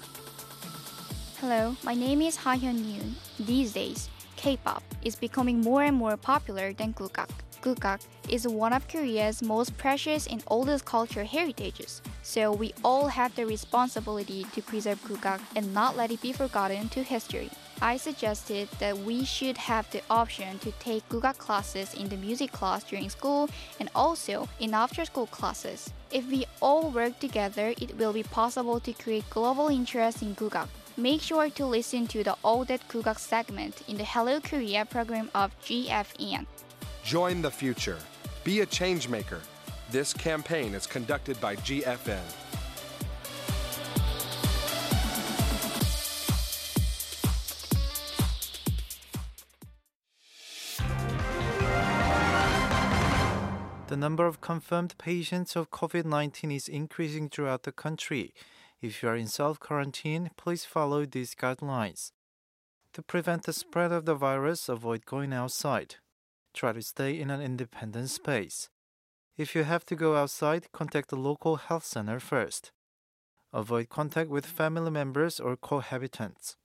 S: Hello, my name is Ha Hyun Yoon. These days, K-pop is becoming more and more popular than Gukak. Gukak is one of Korea's most precious and oldest cultural heritages, so we all have the responsibility to preserve Gukak and not let it be forgotten to history. I suggested that we should have the option to take Gukak classes in the music class during school and also in after school classes. If we all work together, it will be possible to create global interest in Gukak. Make sure to listen to the All That segment in the Hello Korea program of GFN.
R: Join the future. Be a change maker. This campaign is conducted by GFN.
E: The number of confirmed patients of COVID 19 is increasing throughout the country. If you are in self quarantine, please follow these guidelines. To prevent the spread of the virus, avoid going outside. Try to stay in an independent space. If you have to go outside, contact the local health center first. Avoid contact with family members or cohabitants.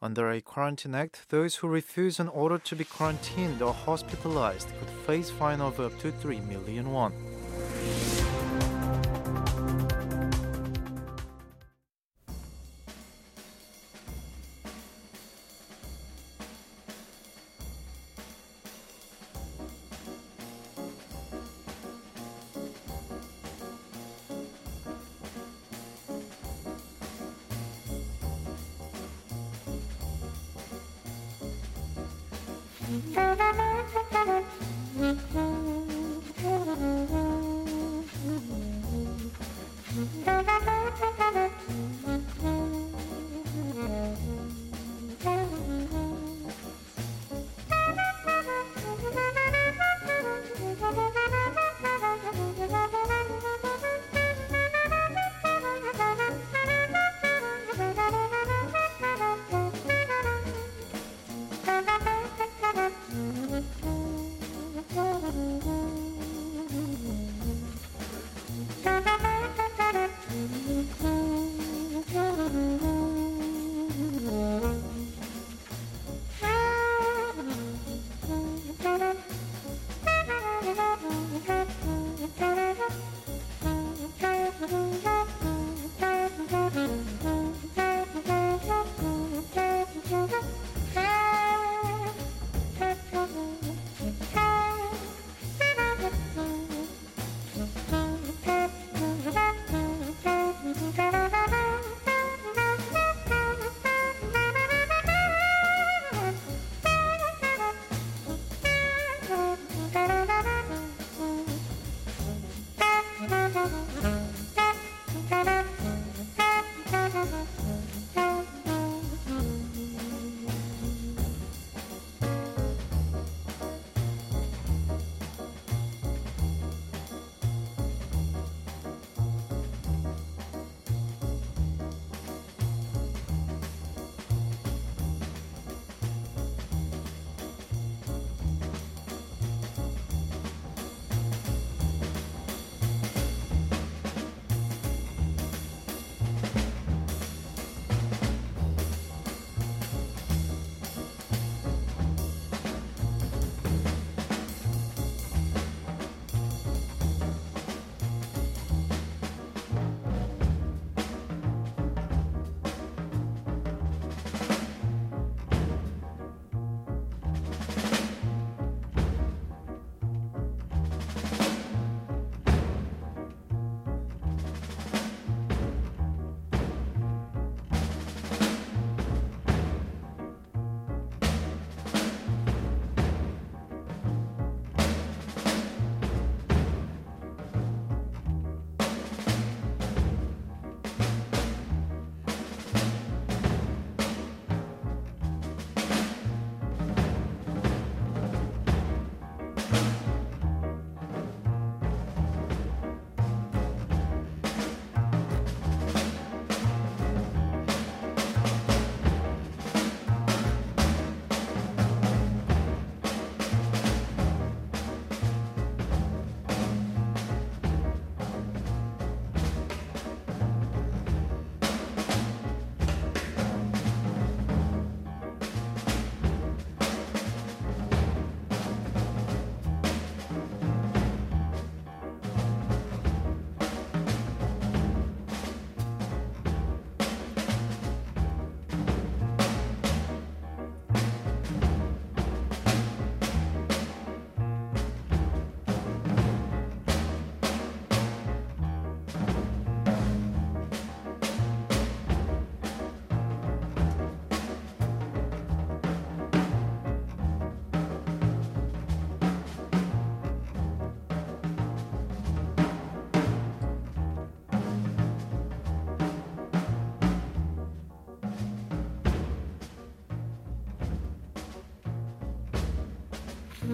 E: Under a Quarantine Act, those who refuse an order to be quarantined or hospitalized could face fine of up to 3 million won.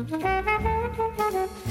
C: Thank you.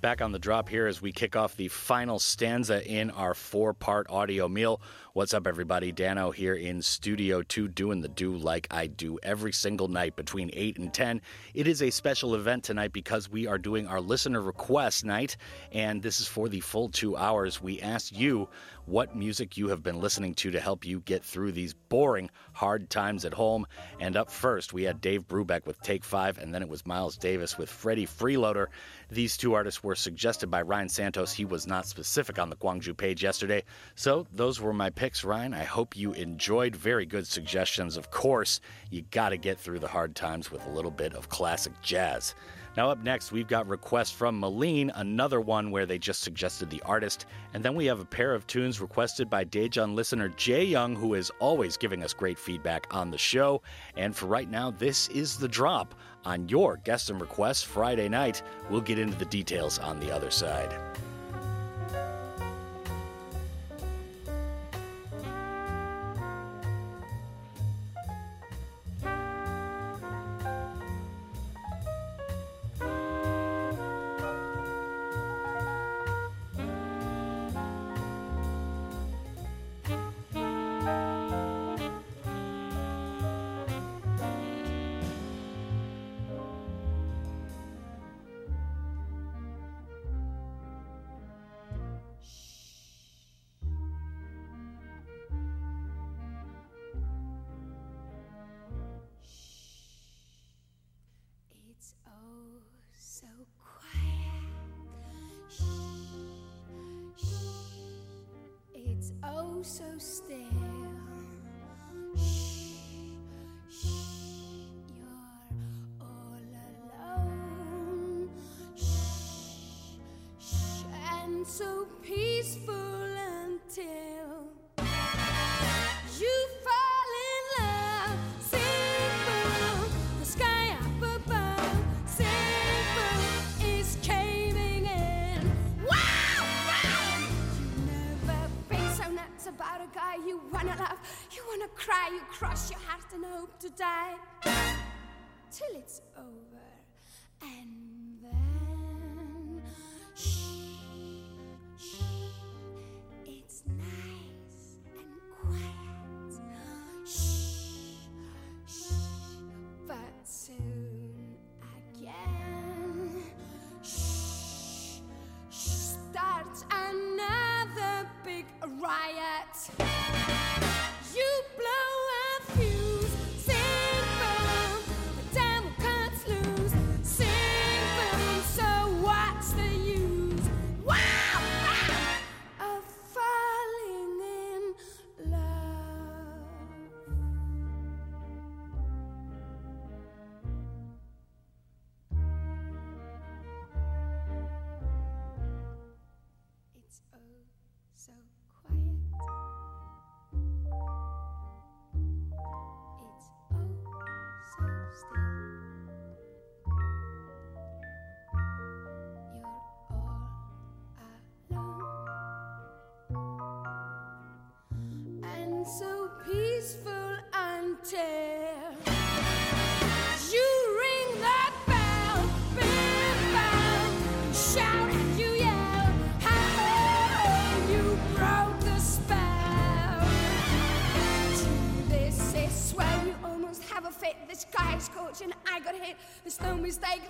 A: Back on the drop here as we kick off the final stanza in our four part audio meal. What's up, everybody? Danno here in Studio 2 doing the do like I do every single night between 8 and 10. It is a special event tonight because we are doing our listener request night, and this is for the full two hours. We asked you what music you have been listening to to help you get through these boring, hard times at home. And up first, we had Dave Brubeck with Take Five, and then it was Miles Davis with Freddie Freeloader. These two artists were suggested by Ryan Santos. He was not specific on the Gwangju page yesterday. So those were my picks, Ryan. I hope you enjoyed. Very good suggestions. Of course, you got to get through the hard times with a little bit of classic jazz. Now, up next, we've got requests from Malene, another one where they just suggested the artist. And then we have a pair of tunes requested by Daejeon listener Jay Young, who is always giving us great feedback on the show. And for right now, this is the drop on your guest and request Friday night. We'll get into the details on the other side.
T: Got hit. There's no mistake.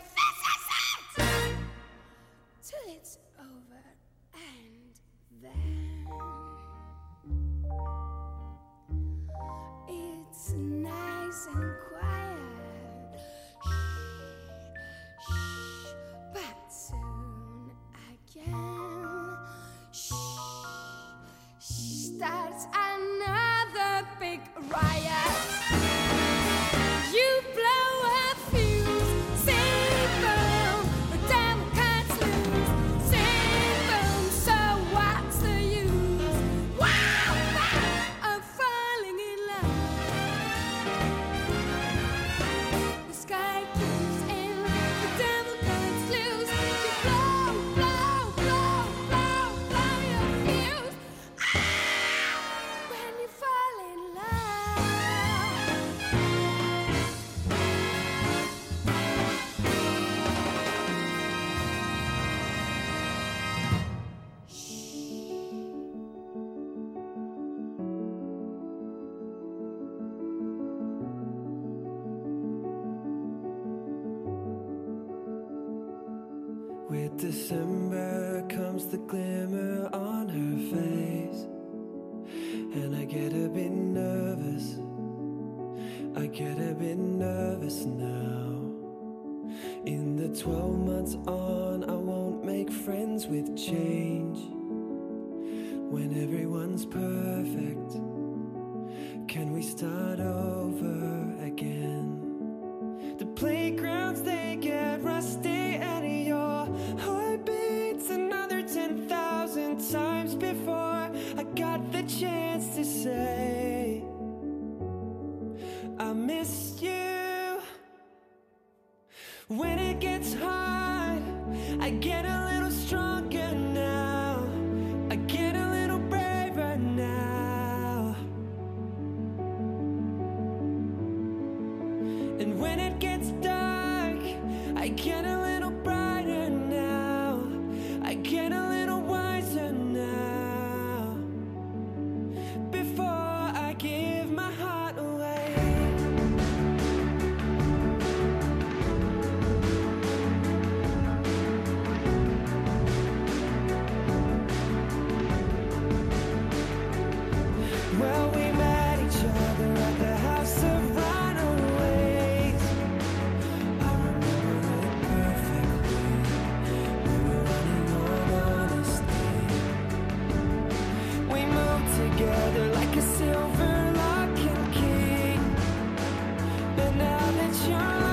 U: silver lock and key. But now that you're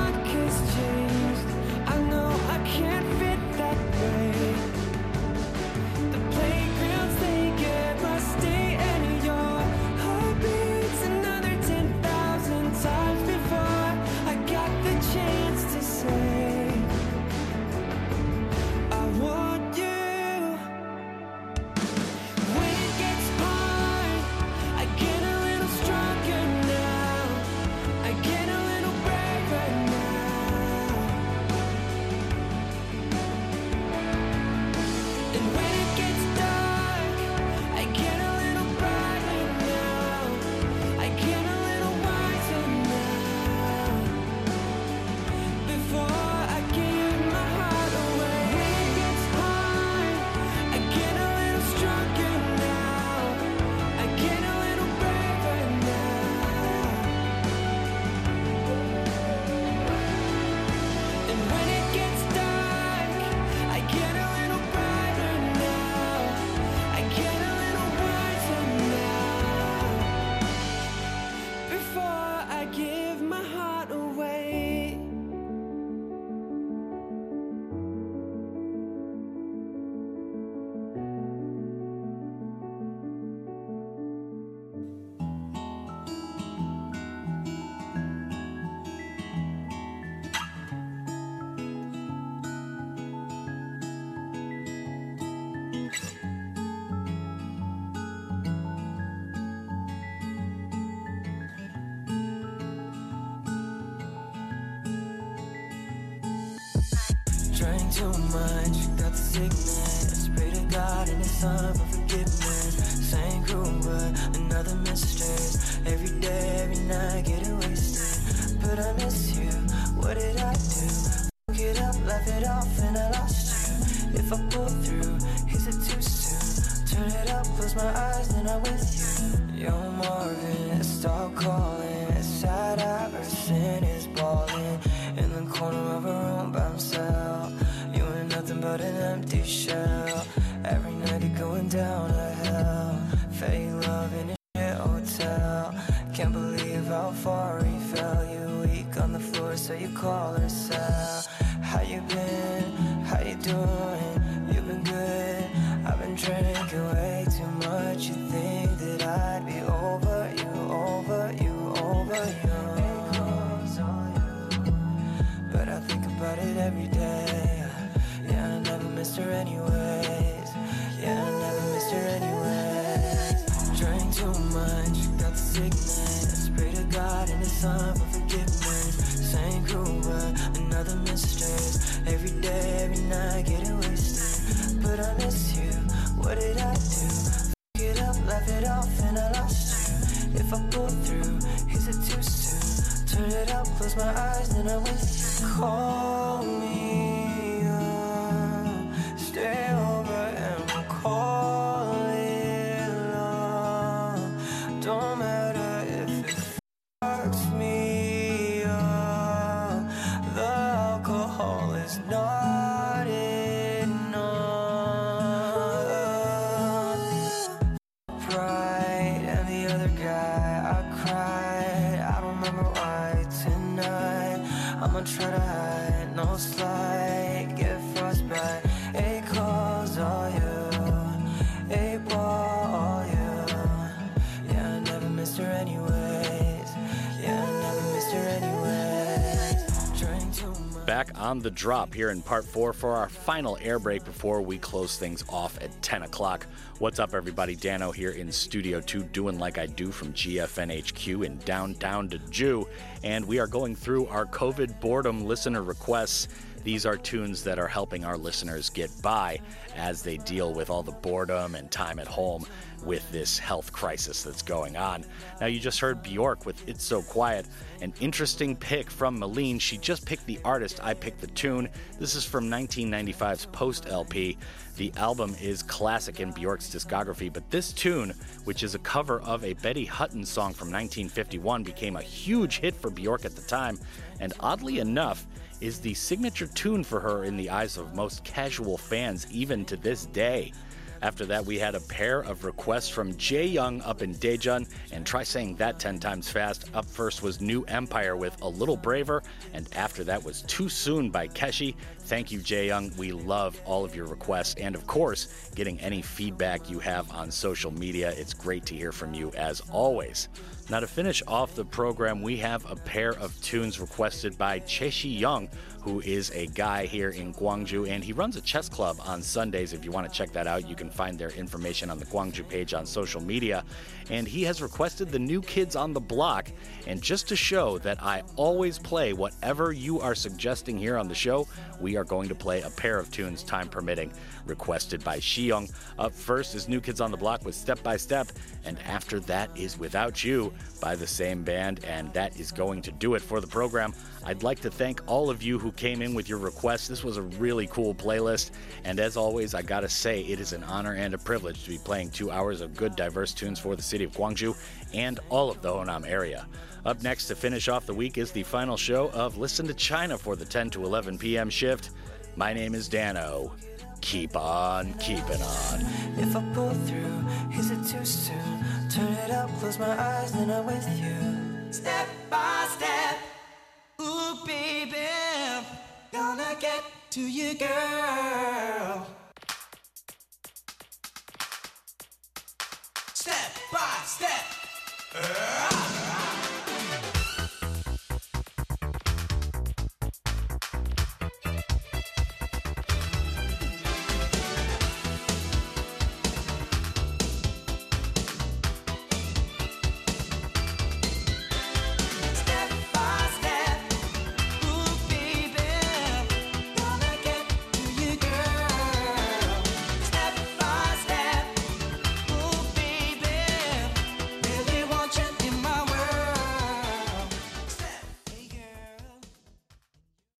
U: me.
A: on the drop here in part four for our final air break before we close things off at 10 o'clock. What's up, everybody? Danno here in Studio 2, doing like I do from GFNHQ in downtown to Jew. And we are going through our COVID boredom listener requests. These are tunes that are helping our listeners get by as they deal with all the boredom and time at home with this health crisis that's going on. Now, you just heard Bjork with It's So Quiet, an interesting pick from Malene. She just picked the artist, I picked the tune. This is from 1995's Post LP. The album is classic in Bjork's discography, but this tune, which is a cover of a Betty Hutton song from 1951, became a huge hit for Bjork at the time. And oddly enough, is the signature tune for her in the eyes of most casual fans, even to this day. After that, we had a pair of requests from Jay Young up in Daejeon, and try saying that 10 times fast. Up first was New Empire with A Little Braver, and after that was Too Soon by Keshi. Thank you, Jay Young. We love all of your requests, and of course, getting any feedback you have on social media. It's great to hear from you as always. Now, to finish off the program, we have a pair of tunes requested by Cheshi Young, who is a guy here in Gwangju, and he runs a chess club on Sundays. If you want to check that out, you can find their information on the Gwangju page on social media. And he has requested the new kids on the block. And just to show that I always play whatever you are suggesting here on the show, we are going to play a pair of tunes, time permitting, requested by Young. Up first is New Kids on the Block with Step by Step, and after that is Without You by the same band, and that is going to do it for the program. I'd like to thank all of you who came in with your requests. This was a really cool playlist, and as always, I gotta say, it is an honor and a privilege to be playing two hours of good, diverse tunes for the city of Gwangju and all of the Honam area. Up next to finish off the week is the final show of Listen to China for the 10 to 11 p.m. shift. My name is Danno. Keep on keeping on.
V: If I pull through, is it too soon? Turn it up, close my eyes, then I'm with you. Step by step, ooh baby, gonna get to you, girl. step by step. Uh,